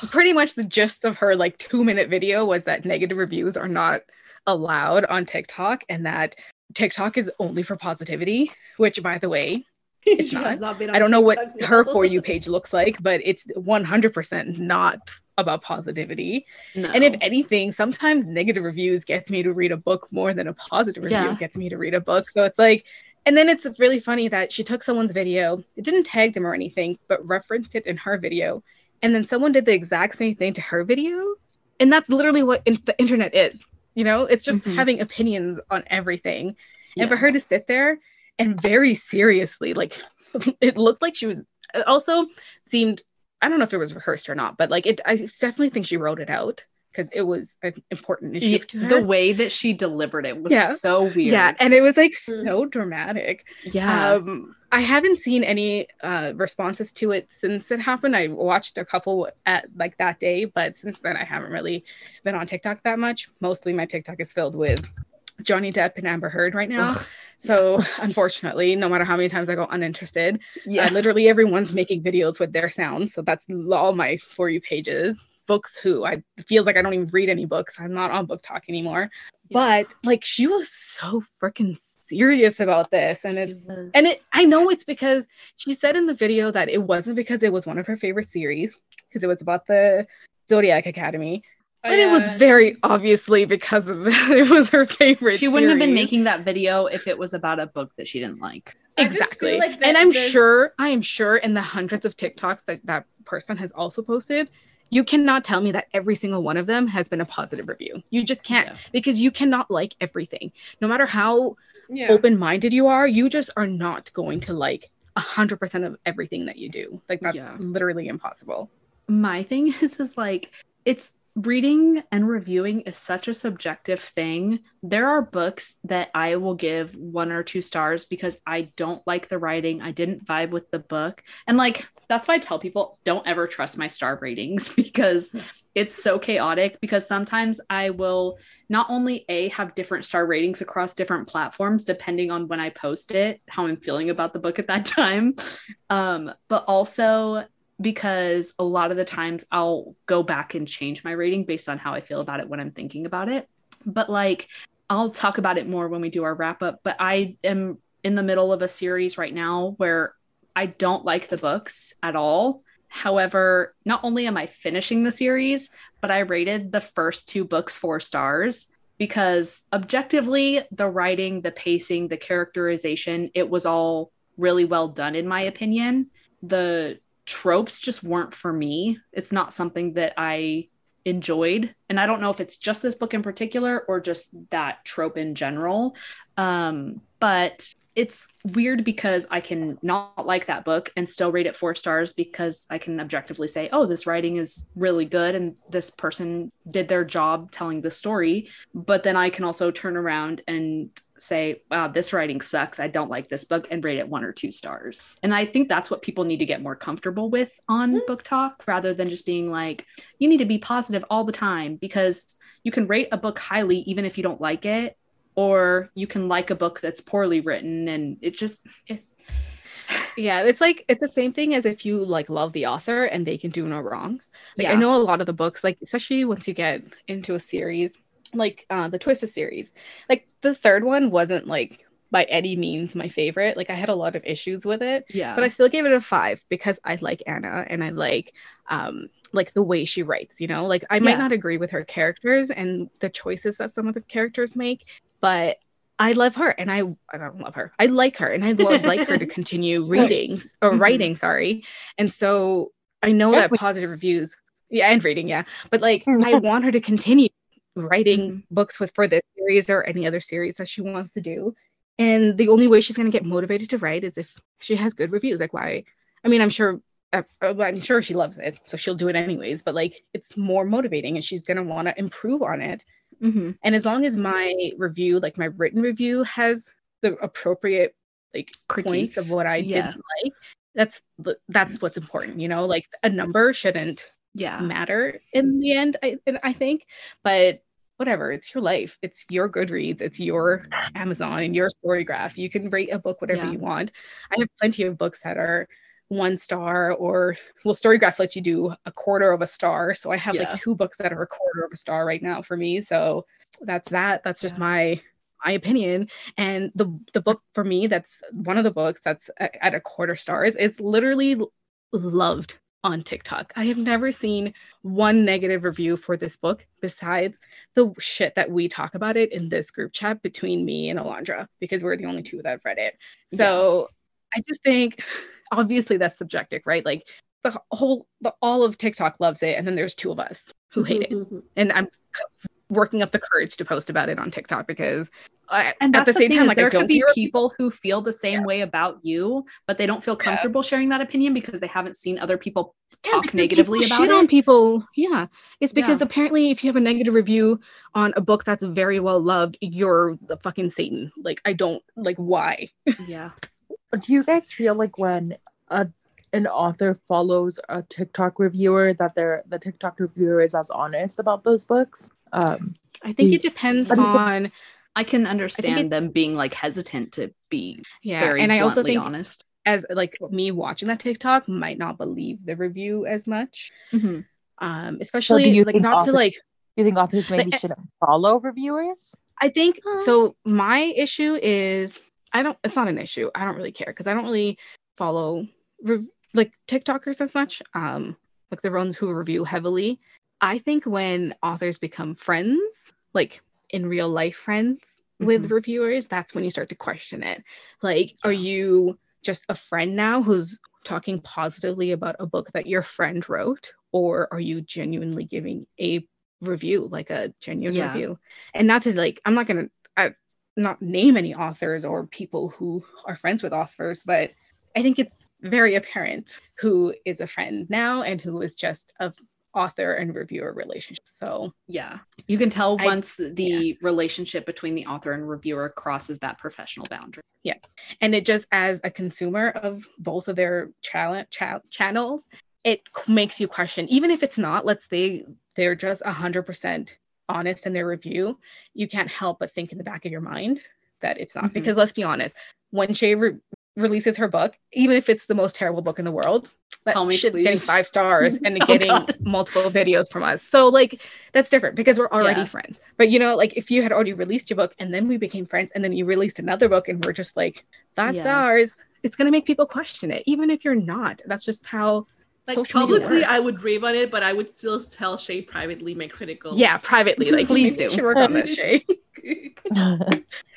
Pretty much the gist of her like two minute video was that negative reviews are not allowed on TikTok and that TikTok is only for positivity. Which, by the way, It's not. not I don't know what TikTok her for you page looks like, but it's 100% not about positivity. No. And if anything, sometimes negative reviews gets me to read a book more than a positive review Yeah. gets me to read a book. So it's like, and then it's really funny that she took someone's video, it didn't tag them or anything, but referenced it in her video. And then someone did the exact same thing to her video. And that's literally what in- the internet is. You know, it's just Mhm. having opinions on everything. And for her to sit there and very seriously, like it looked like she was it also seemed I don't know if it was rehearsed or not, but like it I definitely think she wrote it out because it was an important issue to her. the way that she delivered it was Yeah. so weird. yeah, and it was like Mm. so dramatic. yeah. Um, I haven't seen any uh, responses to it since it happened. I watched a couple at like that day, but since then I haven't really been on TikTok that much. Mostly my TikTok is filled with Johnny Depp and Amber Heard right now. Ugh. So unfortunately, no matter how many times I go uninterested, yeah. uh, literally everyone's making videos with their sounds. So that's all my for you pages. Books who I feels like I don't even read any books. I'm not on BookTok anymore. But like she was so freaking serious about this and it's and it I know it's because she said in the video that it wasn't because it was one of her favorite series because it was about the Zodiac Academy. Oh, But it was very obviously because of that. It was her favorite. She wouldn't have been making that video if it was about a book that she didn't like. Exactly. like and I'm there's- sure, I am sure in the hundreds of TikToks that that person has also posted, you cannot tell me that every single one of them has been a positive review. You just can't Yeah. because you cannot like everything. No matter how Yeah. open-minded you are, you just are not going to like a hundred percent of everything that you do. Like that's Yeah. literally impossible. my thing is is like it's reading and reviewing is such a subjective thing. There are books that i will give one or two stars because i don't like the writing. I didn't vibe with the book. And like that's why i tell people don't ever trust my star ratings because it's so chaotic. Because sometimes i will not only a have different star ratings across different platforms depending on when i post it how i'm feeling about the book at that time um but also because a lot of the times I'll go back and change my rating based on how I feel about it when I'm thinking about it. But like I'll talk about it more when we do our wrap up, but I am in the middle of a series right now where I don't like the books at all. However, not only am I finishing the series, but I rated the first two books 4 stars because objectively the writing, the pacing, the characterization, it was all really well done in my opinion. The tropes just weren't for me. It's not something that I enjoyed. And I don't know if it's just this book in particular or just that trope in general. Um, but it's weird because I can not like that book and still rate it four stars because I can objectively say, oh, this writing is really good and this person did their job telling the story. But then I can also turn around and say, wow, this writing sucks. I don't like this book and rate it one or two stars. And I think that's what people need to get more comfortable with on hmm. BookTok rather than just being like, you need to be positive all the time because you can rate a book highly even if you don't like it, or you can like a book that's poorly written and it just, it, Yeah, it's like it's the same thing as if you like love the author and they can do no wrong. Like I know a lot of the books, like especially once you get into a series, like uh the Twisted series. Like the third one wasn't like by any means my favorite. Like I had a lot of issues with it, yeah. but I still gave it a five because I like Anna and I like um like the way she writes, you know? Like I might Yeah. not agree with her characters and the choices that some of the characters make, but I love her and I I don't love her. I like her and I would like her to continue reading or Mhm. writing, sorry. And so I know And that re- positive reviews, yeah, and reading, yeah. But like I want her to continue writing Mhm. books with for this series or any other series that she wants to do. And the only way she's going to get motivated to write is if she has good reviews. Like why? I mean, I'm sure uh, I'm sure she loves it, so she'll do it anyways, but like it's more motivating and she's going to want to improve on it. Mhm. And as long as my review, like my written review, has the appropriate like points of what I Yeah. didn't like, that's that's what's important. You know, like a number shouldn't yeah. matter in the end. I I think, but whatever, it's your life. It's your Goodreads. It's your Amazon and your Storygraph. You can rate a book whatever Yeah. you want. I have plenty of books that are one star or well storygraph lets you do a quarter of a star so i have Yeah. like two books that are a quarter of a star right now for me so that's that that's just Yeah. my my opinion and the the book for me that's one of the books that's a- at a quarter stars it's literally loved on TikTok. I have never seen one negative review for this book besides the shit that we talk about it in this group chat between me and Alondra because we're the only two that have read it. So I just think obviously that's subjective, right? Like the whole the, all of TikTok loves it and then there's two of us who mm-hmm, hate it mm-hmm. and I'm working up the courage to post about it on TikTok because I, And at the same thing time like there could be people who feel the same way about you, but they don't feel Yeah. comfortable sharing that opinion because they haven't seen other people talk because negatively people about it. on people. Yeah, it's because Yeah. apparently if you have a negative review on a book that's very well loved, you're the fucking Satan. Like I don't like why. yeah. Do you guys feel like when a an author follows a TikTok reviewer that they're the TikTok reviewer is as honest about those books? Um, I think Mm. it depends But it's a- on I can understand it- them being like hesitant to be yeah, very and I also bluntly think honest. as like me watching that TikTok might not believe the review as much. Mhm. Um, especially you like think not to like You think authors maybe But- shouldn't follow reviewers? I think so. My issue is I don't. It's not an issue. I don't really care because I don't really follow re- like TikTokers as much. Um, like the ones who review heavily. I think when authors become friends, like in real life friends with reviewers, that's when you start to question it. Like, are you just a friend now who's talking positively about a book that your friend wrote, or are you genuinely giving a review, like a genuine Yeah. review? And not to like, I'm not gonna I, not name any authors or people who are friends with authors, but I think it's very apparent who is a friend now and who is just a author and reviewer relationship. So Yeah. You can tell I- once the relationship between the author and reviewer crosses that professional boundary. Yeah. And it just as a consumer of both of their channel cha- channels it makes you question even if it's not let's say they're just 100% honest in their review you can't help but think in the back of your mind that it's not Mhm. because let's be honest when shay re- releases her book even if it's the most terrible book in the world Tell me, shit's getting five stars and Oh, getting God. multiple videos from us so like that's different because we're already Yeah. friends but you know like if you had already released your book and then we became friends and then you released another book and we're just like five Yeah. stars it's going to make people question it even if you're not that's just how Like social publicly. I would rave on it, but I would still tell Shay privately my critical. yeah privately like Please do. should work on this shay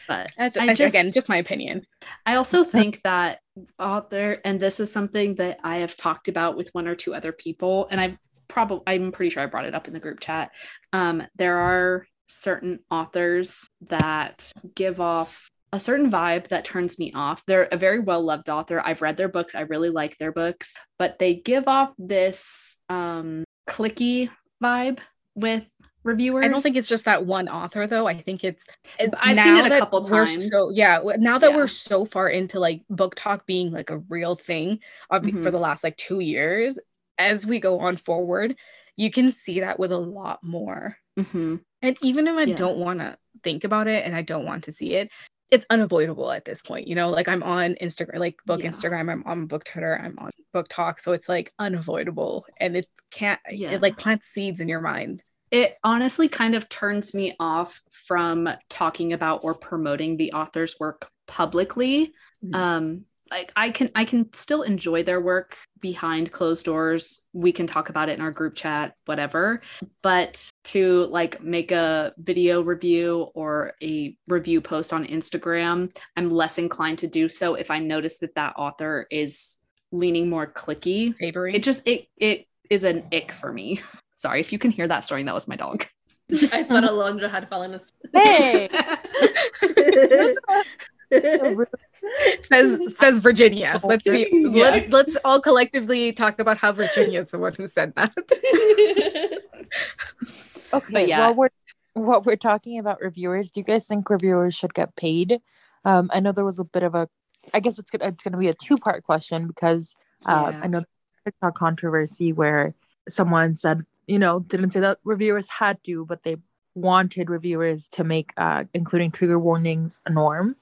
But that's I I just- again just my opinion I also think that author, and this is something that I have talked about with one or two other people, and I've probably, I'm pretty sure I brought it up in the group chat. Um, there are certain authors that give off a certain vibe that turns me off. They're a very well loved author. I've read their books, I really like their books, but they give off this um, cliquey vibe with reviewers. i don't think it's just that one author though i think it's I've seen it a couple times. so yeah now that Yeah. we're so far into like BookTok being like a real thing of, Mhm. for the last like two years as we go on forward you can see that with a lot more Mhm. And even if I Yeah. don't want to think about it and I don't want to see it, it's unavoidable at this point. You know, like I'm on Instagram, like book Yeah. Instagram, I'm on book Twitter, I'm on BookTok. So it's like unavoidable and it can't, Yeah. it like plants seeds in your mind. it honestly kind of turns me off from talking about or promoting the author's work publicly Mhm. um like i can i can still enjoy their work behind closed doors we can talk about it in our group chat whatever but to like make a video review or a review post on instagram i'm less inclined to do so if i notice that that author is leaning more cliquey Favoring. it just it it is an ick for me sorry if you can hear that snoring that was my dog I thought Alondra had fallen asleep. Hey! says says Virginia. Let's be Yeah. let's let's all collectively talk about how Virginia is the one who said that. Okay, yeah. while we're while we're talking about reviewers, do you guys think reviewers should get paid? Um, I know there was a bit of a, I guess it's gonna it's gonna be a two part question because uh, Yeah. I know TikTok controversy where someone said, you know, didn't say that reviewers had to, but they wanted reviewers to make, uh, including trigger warnings, a norm.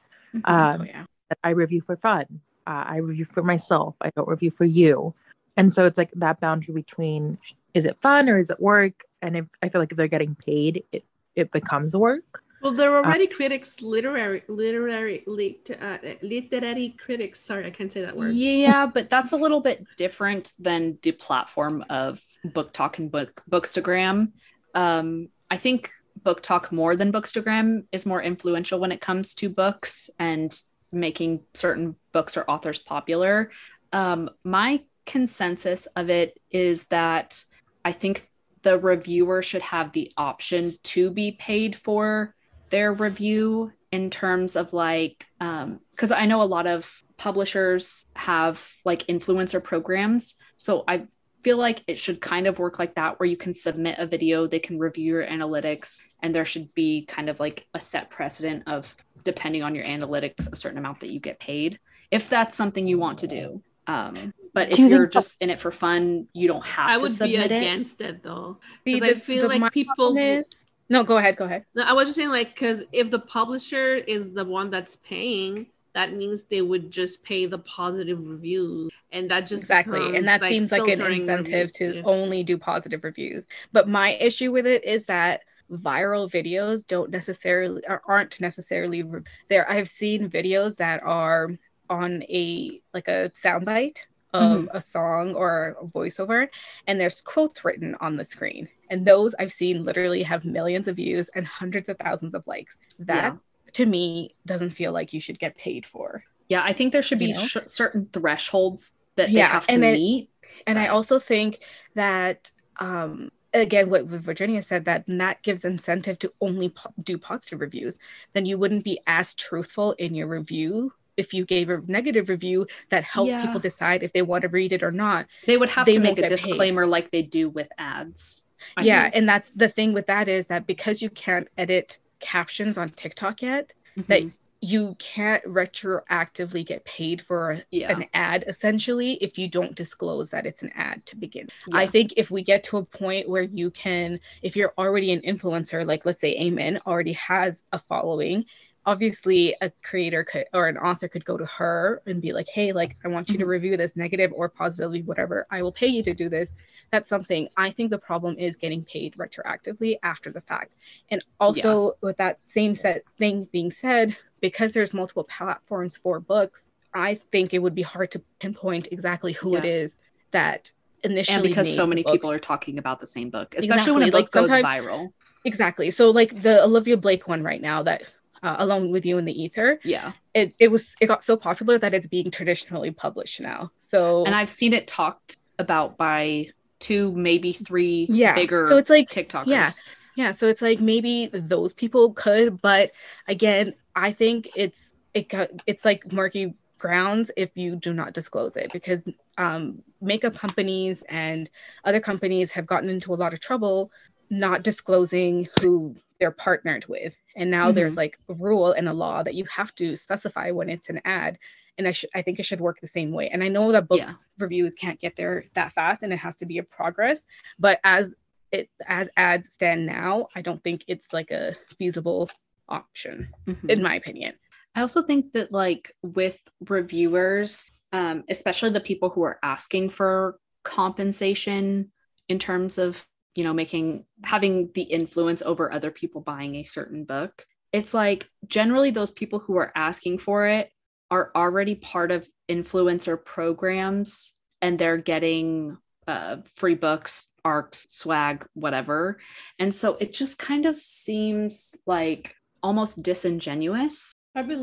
Um, oh yeah. That I review for fun. Uh, I review for myself. I don't review for you. And so it's like that boundary between is it fun or is it work? And if I feel like if they're getting paid, it it becomes work. Well, there are already critics, literary, literary, lit, uh, literary critics. Sorry, I can't say that word. Yeah, but that's a little bit different than the platform of BookTok and Book Bookstagram. Um, I think BookTok more than Bookstagram is more influential when it comes to books and making certain books or authors popular. Um, my consensus of it is that I think the reviewer should have the option to be paid for their review in terms of like because I know a lot of publishers have like influencer programs. So I feel like it should kind of work like that where you can submit a video, they can review your analytics, and there should be kind of like a set precedent of depending on your analytics, a certain amount that you get paid if that's something you want to do. Um, but if Do you you're think- just in it for fun, you don't have I to would be submit it. against it, though. See, 'Cause I feel the- like my people problem who- is- no, go ahead, go ahead. No, I was just saying, like, because if the publisher is the one that's paying, that means they would just pay the positive reviews, and that just exactly and that like, seems like an incentive reviews. to Yeah. only do positive reviews but my issue with it is that viral videos don't necessarily or aren't necessarily there i've seen videos that are on a like a soundbite of Mhm. a song or a voiceover and there's quotes written on the screen and those i've seen literally have millions of views and hundreds of thousands of likes that Yeah. to me doesn't feel like you should get paid for Yeah, I think there should be You know? sh- certain thresholds that they Yeah, have to and it- meet. And I also think that, um, again, what Virginia said, that that gives incentive to only po- do positive reviews. Then you wouldn't be as truthful in your review if you gave a negative review that helped Yeah. people decide if they want to read it or not. They would have they to make a paid. disclaimer like they do with ads. I yeah, think. and that's the thing with that is that because you can't edit captions on TikTok yet, that Mhm. You can't retroactively get paid for yeah. an ad essentially if you don't disclose that it's an ad to begin. I think if we get to a point where you can, if you're already an influencer, like let's say Amen already has a following, obviously a creator could or an author could go to her and be like, hey, like I want you to Mhm. review this negative or positively, whatever. I will pay you to do this. That's something. I think the problem is getting paid retroactively after the fact. And also with that same set thing being said, because there's multiple platforms for books, I think it would be hard to pinpoint exactly who it Yeah. is that initially and because so many people are talking about the same book, especially when a book like, goes viral. exactly so like the olivia blake one right now that uh, alone with you in the ether Yeah. it, it was it got so popular that it's being traditionally published now so And I've seen it talked about by two, maybe three yeah bigger so it's like TikTokers. yeah. yeah so it's like maybe those people could but again i think it's it it's like murky grounds if you do not disclose it because um, makeup companies and other companies have gotten into a lot of trouble not disclosing who they're partnered with. And now there's like a rule and a law that you have to specify when it's an ad. And I, sh- I think it should work the same way. And i know that books Yeah. reviews can't get there that fast and it has to be a progress but as it as ads stand now i don't think it's like a feasible option Mhm. in my opinion I also think that like with reviewers, um, especially the people who are asking for compensation in terms of you know making having the influence over other people buying a certain book, it's like generally those people who are asking for it are already part of influencer programs and they're getting uh, free books, arcs, swag, whatever. And so it just kind of seems like almost disingenuous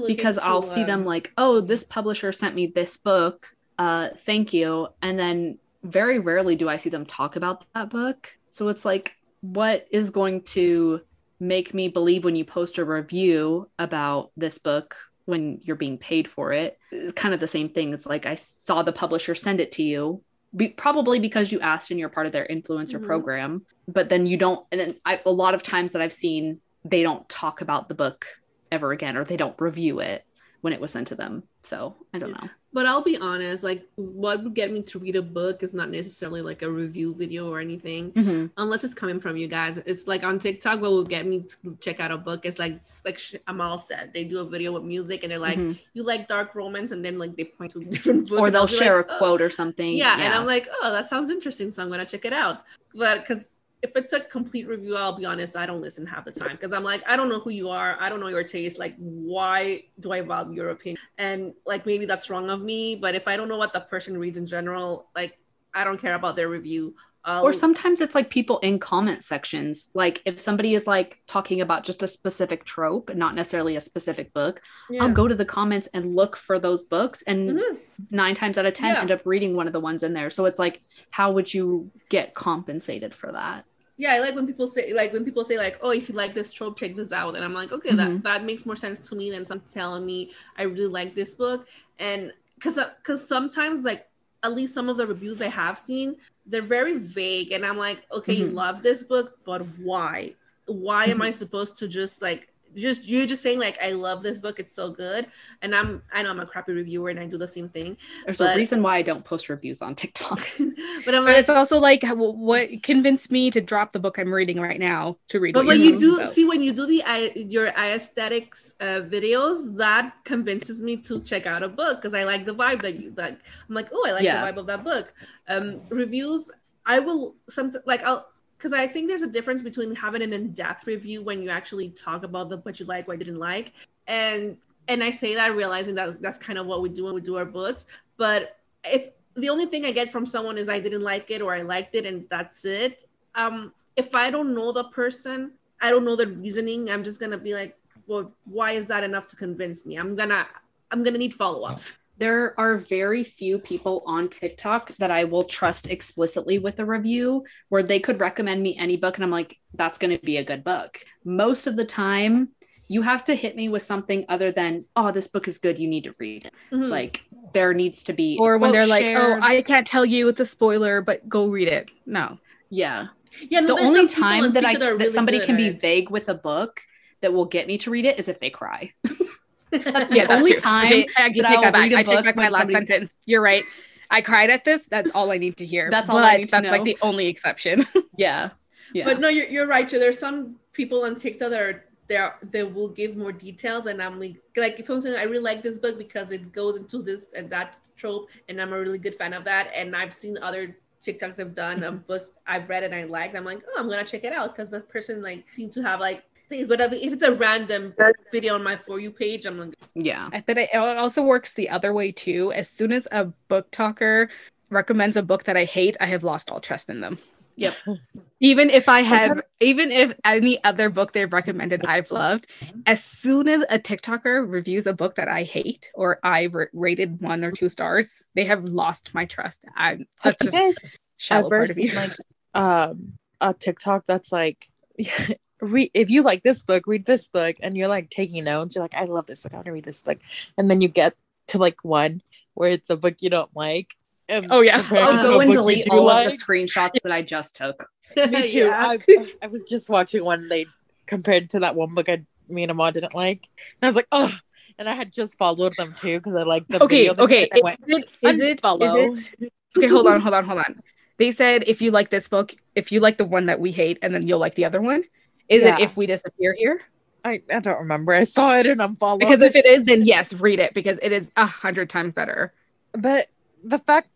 because to, I'll see them um, like, oh, this publisher sent me this book. Uh, thank you. And then very rarely do I see them talk about that book. So it's like, what is going to make me believe when you post a review about this book when you're being paid for it? It's kind of the same thing. It's like I saw the publisher send it to you. Be, probably because you asked and you're part of their influencer Mhm. program, but then you don't. And then I, a lot of times that I've seen, they don't talk about the book ever again or they don't review it when it was sent to them so i don't know But I'll be honest, like what would get me to read a book is not necessarily like a review video or anything. Mm-hmm. Unless it's coming from you guys. It's like on TikTok what will get me to check out a book. It's like like sh- Amal said, they do a video with music and they're like, Mhm. you like dark romance, and then like they point to different books. or they'll share like, a "Oh." quote or something Yeah, and I'm like, oh, that sounds interesting, so I'm gonna check it out. But because if it's a complete review, I'll be honest, I don't listen half the time because I'm like, I don't know who you are, I don't know your taste. Like, why do I value your opinion? And like, maybe that's wrong of me. But if I don't know what the person reads in general, like, I don't care about their review. I'll, or sometimes it's like people in comment sections like if somebody is like talking about just a specific trope not necessarily a specific book yeah. i'll go to the comments and look for those books and Mhm. nine times out of ten Yeah. end up reading one of the ones in there so it's like how would you get compensated for that yeah, I like when people say like when people say like, oh, if you like this trope, check this out, and I'm like, okay, Mhm. that that makes more sense to me than some telling me I really like this book, and because because sometimes like at least some of the reviews I have seen, they're very vague, and I'm like, okay, you Mhm. love this book, but why? Why am I supposed to just like just you're just saying like I love this book, it's so good, and I'm I know I'm a crappy reviewer and I do the same thing, There's But- a reason why I don't post reviews on TikTok. but I'm But it's also like what convinced me to drop the book I'm reading right now to read. but when you're do about. see when you do the I, your aesthetics uh, videos, that convinces me to check out a book because I like the vibe that you like. I'm like, oh, I like Yeah. the vibe of that book. Um, reviews, I will some like I'll because I think there's a difference between having an in-depth review when you actually talk about the what you like, what you didn't like, and and I say that realizing that that's kind of what we do when we do our books. But if the only thing I get from someone is I didn't like it or I liked it and that's it, um, if I don't know the person, I don't know the reasoning. I'm just gonna be like, well, why is that enough to convince me? I'm gonna I'm gonna need follow-ups. There are very few people on TikTok that I will trust explicitly with a review where they could recommend me any book and I'm like, that's going to be a good book. Most of the time, you have to hit me with something other than, oh, this book is good. You need to read it. Mhm. Like, there needs to be. or when they're like, shared. "Oh, I can't tell you with a spoiler, but go read it." No, yeah. yeah, no, the only time that I TikTok are that really somebody good can at be vague with a book that will get me to read it is if they cry. That's the yeah, that's only true. time Okay, I can that take I'll that back. read a I take back my last somebody's- sentence. You're right. I cried at this. That's all I need to hear. That's all but I need to That's like the only exception. Yeah. Yeah. But no, you're, you're right. Joe. There's some people on TikTok that are there they will give more details, and I'm like, like if something I really like this book because it goes into this and that trope, and I'm a really good fan of that. And I've seen other TikToks I've done of books I've read and I liked. I'm like, oh, I'm gonna check it out because the person like seemed to have like things. But if if it's a random video on my for you page, I'm like, yeah. But it it also works the other way too. As soon as a BookToker recommends a book that I hate, I have lost all trust in them. Yep. Even if I have, even if any other book they've recommended I've loved, as soon as a TikToker reviews a book that I hate or I r- rated one or two stars, they have lost my trust. I'm Have that's you just guys shallow ever part of seen like um a TikTok that's like read if you like this book, read this book, and you're like taking notes. You're like, I love this book. I want to read this book, and then you get to like one where it's a book you don't like. And Oh, yeah. I'll go and delete all like. of the screenshots that I just took. Me too. Yeah. I, I was just watching one they compared to that one book I me and Amar didn't like, and I was like, oh. And I had just followed them too because I like the Okay, okay. made, and I went, Is it, is is it, okay, hold on, hold on, hold on. They said if you like this book, if you like the one that we hate, and then you'll like the other one. Is Yeah. it if we disappear here? I, I don't remember. I saw it and I'm following. Because if it is, then yes, read it because it is a hundred times better. but the fact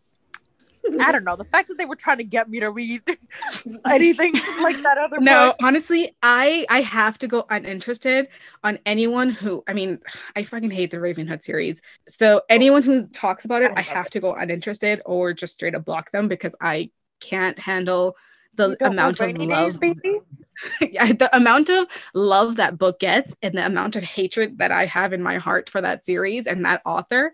I don't know the fact that they were trying to get me to read anything like that other No, book. honestly, I I have to go uninterested on anyone who I mean, I fucking hate the Ravenhood series. So anyone who talks about it, I I have it. to go uninterested or just straight up block them because I can't handle the amount of love days, baby. Yeah, the amount of love that book gets and the amount of hatred that I have in my heart for that series and that author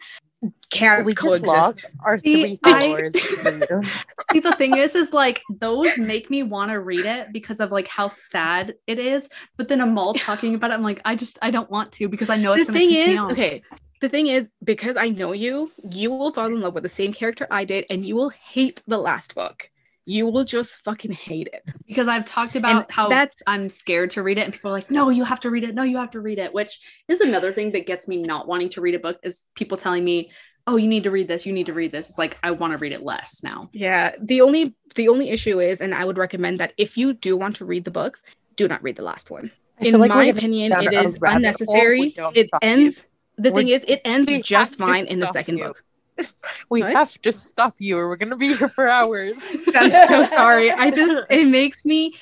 can't We just coexist. lost our See, three I- followers. See, the thing is, is like those make me want to read it because of like how sad it is. But then I'm all talking about it. I'm like, I just, I don't want to because I know it's the gonna thing piss me is, off. okay, the thing is, because I know you, you will fall in love with the same character I did, and you will hate the last book. You will just fucking hate it. Because I've talked about how that's- I'm scared to read it, and people are like, "No, you have to read it. No, you have to read it." Which is another thing that gets me not wanting to read a book is people telling me, "Oh, you need to read this. You need to read this." It's like I want to read it less now. Yeah. The only the only issue is, and I would recommend that if you do want to read the books, do not read the last one. I In feel like my opinion, down it a is rabbit hole. We unnecessary. It stop you. ends. The thing We're- is, it ends just fine in the second you. book. We What? have to stop you, or we're gonna be here for hours. I'm so sorry. I just it makes me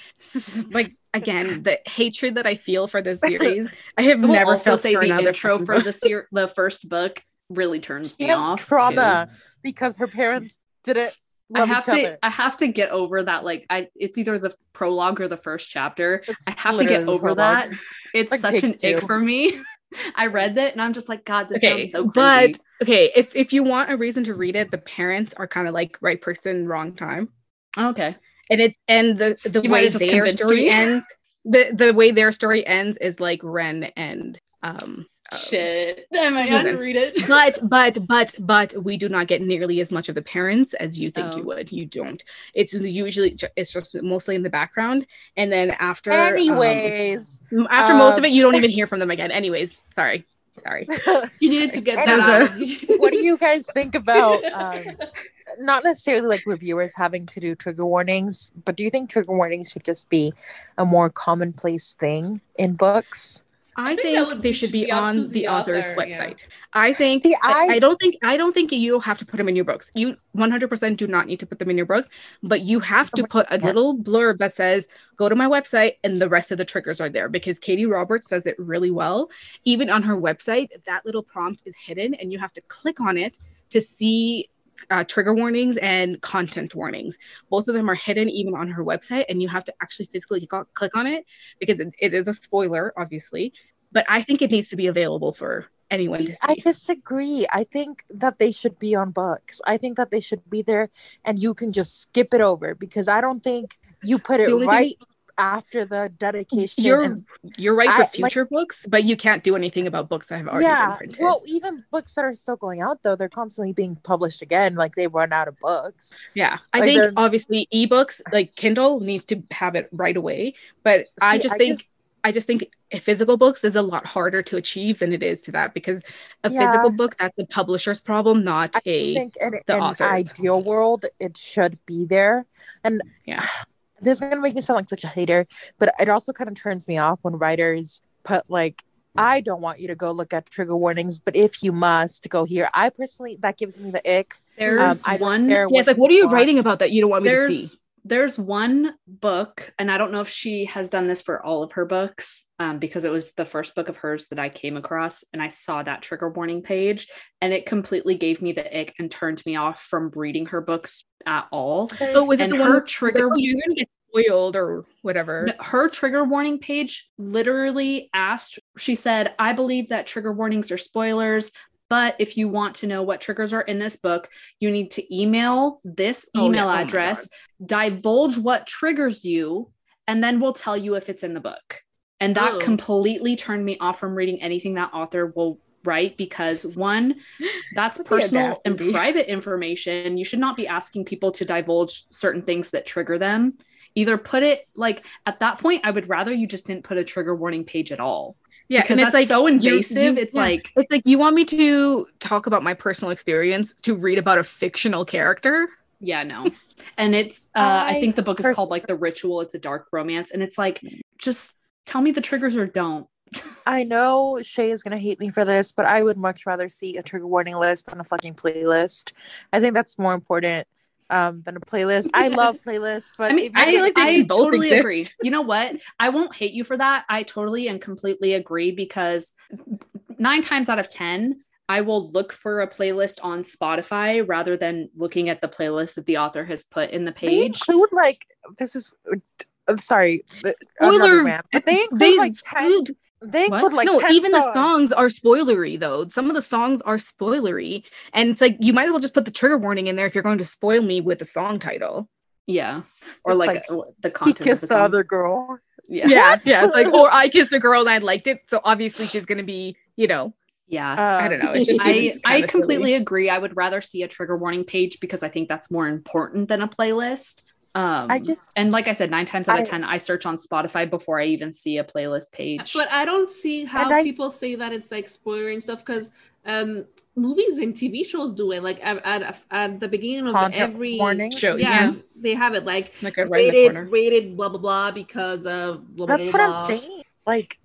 like again the hatred that I feel for this series. I have I will never also felt say for the another intro fucking for the ser- the first book really turns She me has off. trauma too. because her parents didn't I have to other. I have to get over that like I it's either the prologue or the first chapter. It's I have to get over prologue. that. It's Like such an Pigs ick for me. I read it and I'm just like, God, this Okay, sounds so good. but okay, if if you want a reason to read it, the parents are kind of like right person, wrong time, Okay. and it and the the You way their story ends. The, the way their story ends is like Ren and Um, uh, Shit. I might have to to read it. but but but but we do not get nearly as much of the parents as you think you Oh. would. You don't. It's usually it's just mostly in the background, and then after um, Anyways, after most of um, it, you don't even hear from them again. Anyways, sorry, sorry. You needed to get that out. what do you guys think about um, not necessarily like reviewers having to do trigger warnings, but do you think trigger warnings should just be a more commonplace thing in books? I, think think, would they should should be, be on the, the author's author, yeah. website. I think See, I, I- I don't think I don't think you have to put them in your books. You 100% do not need to put them in your books, but you have to put a little blurb that says go to my website and the rest of the triggers are there because Katee Roberts does it really well. Even on her website, that little prompt is hidden and you have to click on it to see uh, trigger warnings and content warnings. Both of them are hidden even on her website, and you have to actually physically click on it because it, it is a spoiler, obviously. But I think it needs to be available for anyone to see. I disagree. I think that they should be on books. I think that they should be there and you can just skip it over because I don't think you put it only thing- right after the dedication. you're and- you're right I- for like- future books, but you can't do anything about books that have already yeah. been printed. Well, even books that are still going out though, they're constantly being published again. Like they run out of books. yeah, I like think obviously ebooks like Kindle needs to have it right away, but I just I think just- I just think physical books is a lot harder to achieve than it is to that because a Yeah. physical book that's a publisher's problem, not I a think in the an authors. ideal world, it should be there. And Yeah. This is gonna make me sound like such a hater, but it also kind of turns me off when writers put like, "I don't want you to go look at trigger warnings, but if you must, go here." I personally, that gives me the ick. There's Um, one care yeah, it's like what are you writing about that you don't want me to see? there's there's one book and i don't know if she has done this for all of her books um, because it was the first book of hers that i came across and i saw that trigger warning page and it completely gave me the ick and turned me off from reading her books at all Oh, was it the one her with- trigger oh, you're gonna get spoiled or whatever. Her trigger warning page literally asked she said i believe that trigger warnings are spoilers but if you want to know what triggers are in this book you need to email this Oh, yeah. email Oh address divulge what triggers you and then we'll tell you if it's in the book and that Oh. completely turned me off from reading anything that author will write because one that's personal and private information you should not be asking people to divulge certain things that trigger them either put it like at that point i would rather you just didn't put a trigger warning page at all. Yeah, because and that's it's like so you- invasive. You- it's yeah. like It's like you want me to talk about my personal experience to read about a fictional character. yeah no. And it's uh i, I think the book is pers- called like the ritual. It's a dark romance. And it's like just tell me the triggers or don't. I know Shay is gonna hate me for this, but I would much rather see a trigger warning list than a fucking playlist. I think that's more important um, than a playlist. I love playlists, but I mean, I, like I totally exist. agree. You know what? I won't hate you for that. I totally and completely agree because nine times out of 10, I will look for a playlist on Spotify rather than looking at the playlist that the author has put in the page. They include like this is uh, I'm uh, sorry, uh, spoiler. Rant, but they include they like 10, they What? include like no, 10 even songs. the songs are spoilery though. Some of the songs are spoilery, and it's like you might as well just put the trigger warning in there if you're going to spoil me with the song title. Yeah. Or It's like, like, uh, the He content of kissed the the song. other girl. Yeah. Yeah, yeah. It's like, or I kissed a girl and I liked it, so obviously she's gonna be, you know, Yeah. Uh, I don't know. It's just I, I completely silly. agree. I would rather see a trigger warning page because I think that's more important than a playlist. Um, I just- and like I said, nine times out of I- ten, I search on Spotify before I even see a playlist page. But I don't see how And I- people say that it's like spoiling stuff because um, movies and TV shows do it. Like at, at, at the beginning of Content every warnings. Show, yeah, yeah. they have it like like a right rated, rated, blah blah blah because of blah, blah, That's blah, what I'm saying. Like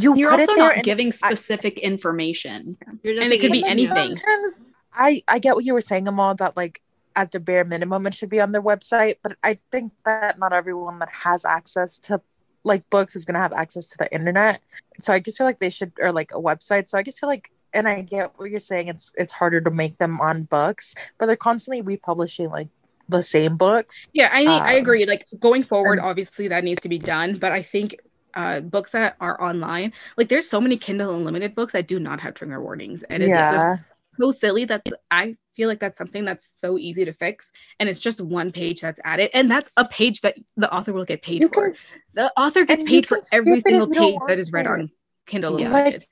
you You're put also it there not and giving I- specific information. And it could be anything. Sometimes I I get what you were saying, Amal, that like at the bare minimum it should be on their website, but I think that not everyone that has access to like books is gonna have access to the internet. So I just feel like they should or like a website. So I just feel like and I get what you're saying. It's it's harder to make them on books, but they're constantly republishing like the same books. Yeah, I I Um, agree. Like going forward, and- obviously that needs to be done, but I think uh books that are online, like there's so many Kindle Unlimited books that do not have trigger warnings, and it's Yeah. just so silly that I feel like that's something that's so easy to fix, and it's just one page that's added, and that's a page that the author will get paid You for. can The author gets paid for every single page that is read want on Kindle Yeah. Unlimited.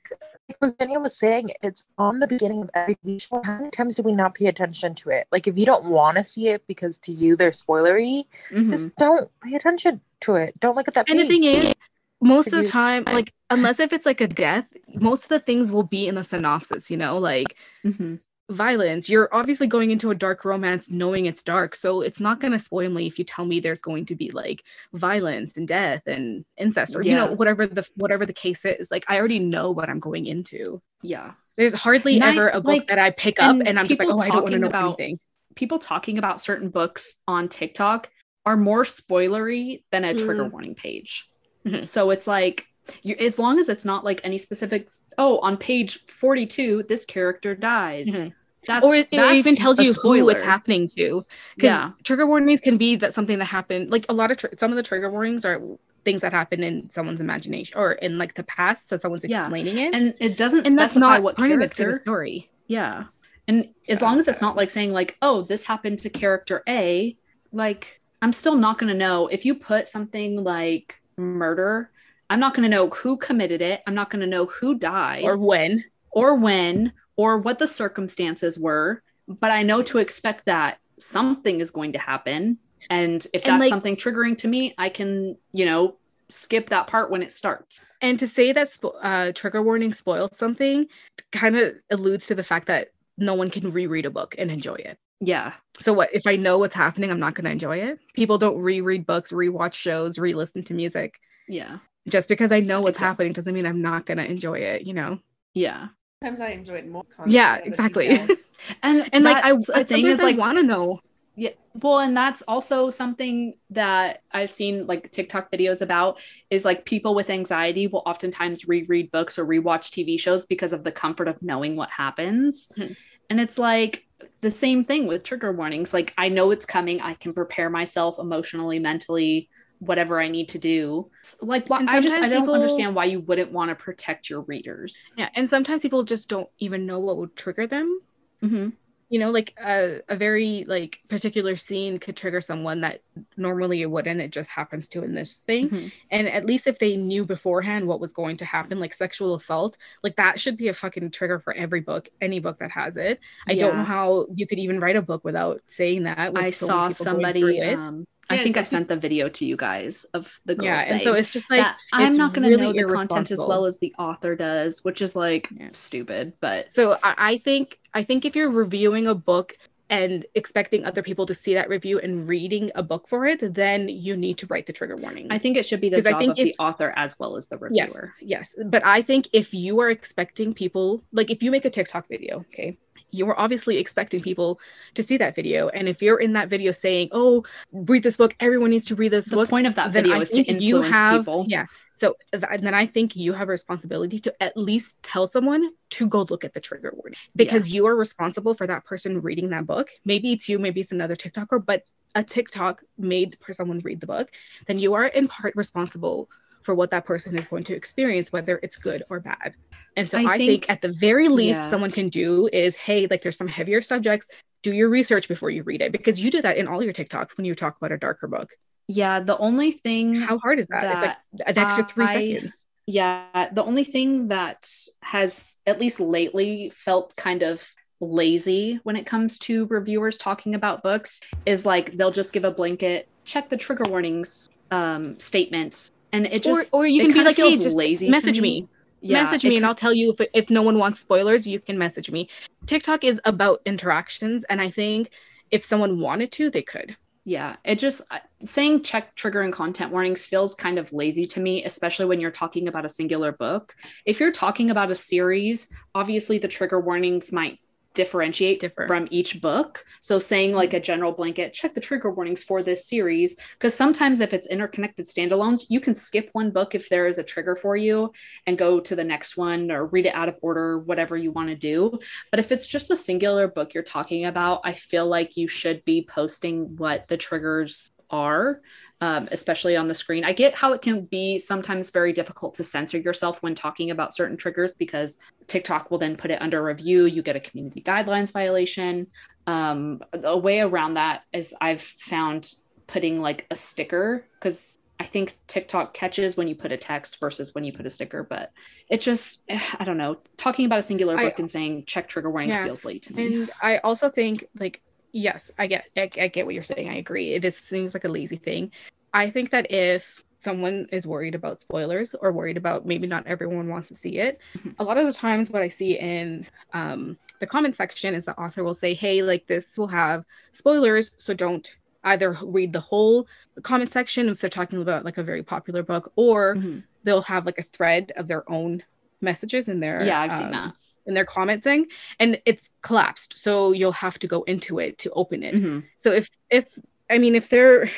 like what Daniel was saying, it's on the beginning of every TV show. How many times do we not pay attention to it? Like if you don't want to see it because to you they're spoilery, Mhm. just don't pay attention to it. Don't look at that And the page. thing is, most of the time, like unless if it's like a death, most of the things will be in the synopsis, you know, like Mhm. Violence. You're obviously going into a dark romance knowing it's dark. So it's not gonna spoil me if you tell me there's going to be like violence and death and incest or you know, whatever the whatever the case is. Like I already know what I'm going into. yeah. There's hardly Night- ever a book like, that I pick up and and I'm just like, oh, I don't want to know about- anything. People talking about certain books on TikTok are more spoilery than a trigger Mm. warning page. Mhm. So it's like you as long as it's not like any specific oh, on page 42 this character dies. Mhm. That's or it, it even tells you who it's happening to. Yeah. trigger warnings can be that something that happened. Like a lot of tr- some of the trigger warnings are things that happen in someone's imagination or in like the past, so someone's Yeah. explaining it, And it doesn't and that's not what part of it to the story. Yeah. And as Yeah. long as it's not like saying like, oh, this happened to character A, like I'm still not going to know if you put something like murder, I'm not going to know who committed it. I'm not going to know who died Or when or, when. or what the circumstances were, but I know to expect that something is going to happen. And if And, that's like- something triggering to me, I can, you know, skip that part when it starts. And to say that spo- uh, trigger warning spoils something kind of alludes to the fact that no one can reread a book and enjoy it. Yeah. So what if I know what's happening, I'm not going to enjoy it? People don't reread books, rewatch shows, re-listen to music. Yeah. Just because I know what's Exactly. happening doesn't mean I'm not going to enjoy it, you know? Yeah. Sometimes I enjoy it more. Yeah, exactly. And And like I, that's I a thing sometimes is like want to know. Yeah. Well, and that's also something that I've seen like TikTok videos about is like people with anxiety will oftentimes reread books or rewatch TV shows because of the comfort of knowing what happens. Mhm. And it's like the same thing with trigger warnings. Like I know it's coming. I can prepare myself emotionally, mentally, whatever I need to do. Like why I just I don't people- understand why you wouldn't want to protect your readers. Yeah, and sometimes people just don't even know what would trigger them. Mm-hmm. You know, like a, a very like particular scene could trigger someone that normally it wouldn't. It just happens to in this thing. Mhm. And at least if they knew beforehand what was going to happen, like sexual assault, like that should be a fucking trigger for every book, any book that has it. I don't know how you could even write a book without saying that. I so saw people going through somebody it. I think I sent the video to you guys of the girl yeah, and so it's just like that I'm not going to really know the content as well as the author does, which is like Yeah. stupid. But So I, I think I think if you're reviewing a book and expecting other people to see that review and reading a book for it, then you need to write the trigger warning. I think it should be the 'Cause I job think of the author as well as the yes, reviewer. yes. But I think if you are expecting people, like if you make a TikTok video, okay, you are obviously expecting people to see that video. And if you're in that video saying, "Oh, read this book. Everyone needs to read this The book," the point of that video is to influence you have, people. yeah. So th- then I think you have a responsibility to at least tell someone to go look at the trigger warning because you are responsible for that person reading that book. Maybe it's you, maybe it's another TikToker, but a TikTok made for someone read the book, then you are in part responsible for what that person is going to experience, whether it's good or bad. And so I I, think, think- at the very least, yeah. someone can do is, hey, like there's some heavier subjects. Do your research before you read it because you do that in all your TikToks when you talk about a darker book. Yeah, the only thing How hard is that? it's like an extra three I- seconds. Yeah, the only thing that has at least lately felt kind of lazy when it comes to reviewers talking about books is like they'll just give a blanket check the trigger warnings um statement and it just or, or you can be like, hey, just lazy message me. Yeah, message me and I'll tell you if if no one wants spoilers, you can message me. TikTok is about interactions, and I think if someone wanted to, they could. Yeah, it just uh, saying check trigger and content warnings feels kind of lazy to me, especially when you're talking about a singular book. If you're talking about a series, obviously the trigger warnings might differentiate Differ. from each book. So saying like mm-hmm. a general blanket, check the trigger warnings for this series because sometimes if it's interconnected standalones, you can skip one book if there is a trigger for you and go to the next one or read it out of order, whatever you want to do. But if it's just a singular book you're talking about, I feel like you should be posting what the triggers are, um, especially on the screen. I get how it can be sometimes very difficult to censor yourself when talking about certain triggers because TikTok will then put it under review. You get a community guidelines violation. Um, a way around that is I've found putting like a sticker because I think TikTok catches when you put a text versus when you put a sticker, but it just eh, I don't know. Talking about a singular I- book and saying check trigger warnings Yeah. feels late to me. And I also think like yes, I get I, I get what you're saying. I agree. It just seems like a lazy thing. I think that if someone is worried about spoilers or worried about maybe not everyone wants to see it, Mhm. a lot of the times what I see in um, the comment section is the author will say, "Hey, like this will have spoilers, so don't." Either read the whole comment section if they're talking about like a very popular book, or Mhm. they'll have like a thread of their own messages in their Yeah, I've seen um, that. In their comment thing and it's collapsed so you'll have to go into it to open it Mhm. so if if i mean if they're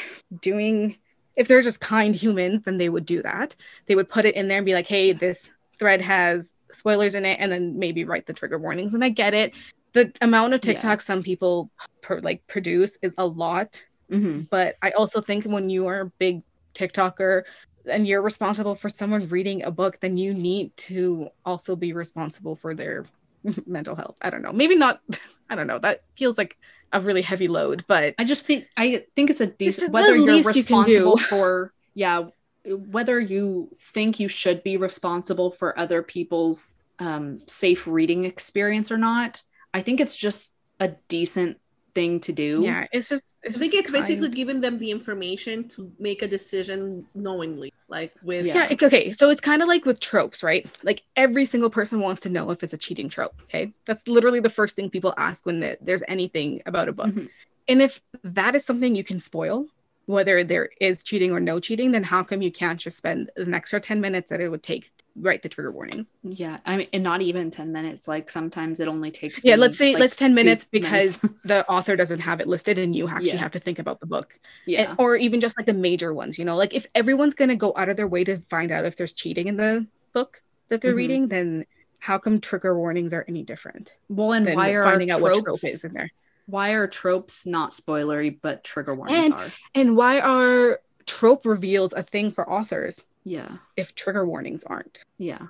doing if they're just kind humans then they would do that they would put it in there and be like hey this thread has spoilers in it and then maybe write the trigger warnings and i get it the amount of Yeah. tiktok some people per, like produce is a lot Mhm. but I also think when you are a big TikToker and you're responsible for someone reading a book, then you need to also be responsible for their mental health. I don't know. Maybe not. I don't know. That feels like a really heavy load, but I just think I think it's a decent the whether you're least you responsible for yeah whether you think you should be responsible for other people's um, safe reading experience or not. I think it's just a decent thing to do. yeah, it's just. It's I think just it's basically giving them the information to make a decision knowingly, like with Yeah. Yeah, okay. So it's kind of like with tropes, right? Like every single person wants to know if it's a cheating trope. Okay. That's literally the first thing people ask when the, there's anything about a book. Mhm. And if that is something you can spoil, whether there is cheating or no cheating, then how come you can't just spend an extra 10 minutes that it would take to write the trigger warnings? Yeah, I mean, and not even ten minutes. Like sometimes it only takes. Yeah, me, let's say like, let's 10 minutes because minutes. the author doesn't have it listed and you actually Yeah. have to think about the book. yeah, And- or even just like the major ones, you know, like if everyone's going to go out of their way to find out if there's cheating in the book that they're Mhm. reading, then how come trigger warnings are any different well, and why are finding out tropes, what trope is in there? Why are tropes not spoilery but trigger warnings And- are? And why are trope reveals a thing for authors Yeah, if trigger warnings aren't? yeah.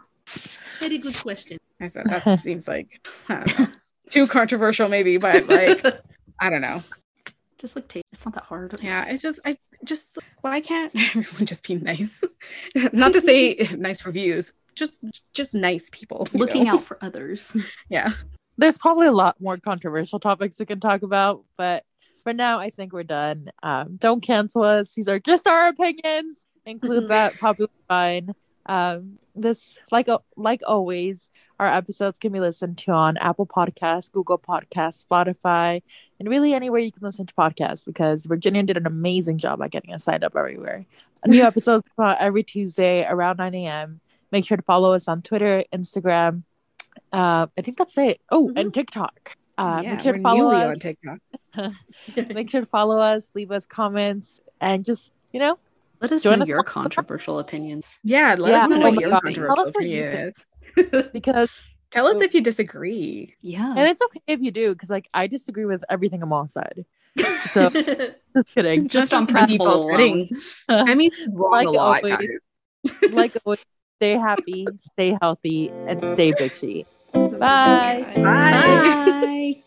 very good question. I said that seems like I don't know, too controversial, maybe, but like I don't know. just like take. It's not that hard. Yeah, it's just I just why can't everyone just be nice? Not to say nice reviews, just just nice people. looking know? out for others. Yeah. There's probably a lot more controversial topics we can talk about, but for now, I think we're done. Um, don't cancel us. These are just our opinions. Include that probably fine. Um, this like uh, like always, our episodes can be listened to on Apple Podcasts, Google Podcasts, Spotify, and really anywhere you can listen to podcasts. Because Virginia did an amazing job at getting us signed up everywhere. New episodes come out every Tuesday around 9 a.m. Make sure to follow us on Twitter, Instagram. Uh, I think that's it. Oh, and TikTok. Uh, yeah, make sure we're to follow us. on TikTok. make sure to follow us, leave us comments, and just you know, Let us Join know us your on- controversial opinions. Yeah, let Yeah, us know oh what your God. controversial Tell us you is. because Tell us if you disagree. Yeah. and it's okay if you do, because like I disagree with everything Amal said. So just kidding. just Not on principle default alone. setting. I mean, wrong Like a lot, always. guys. like always, stay happy, stay healthy, and stay bitchy. Bye. Bye. Bye.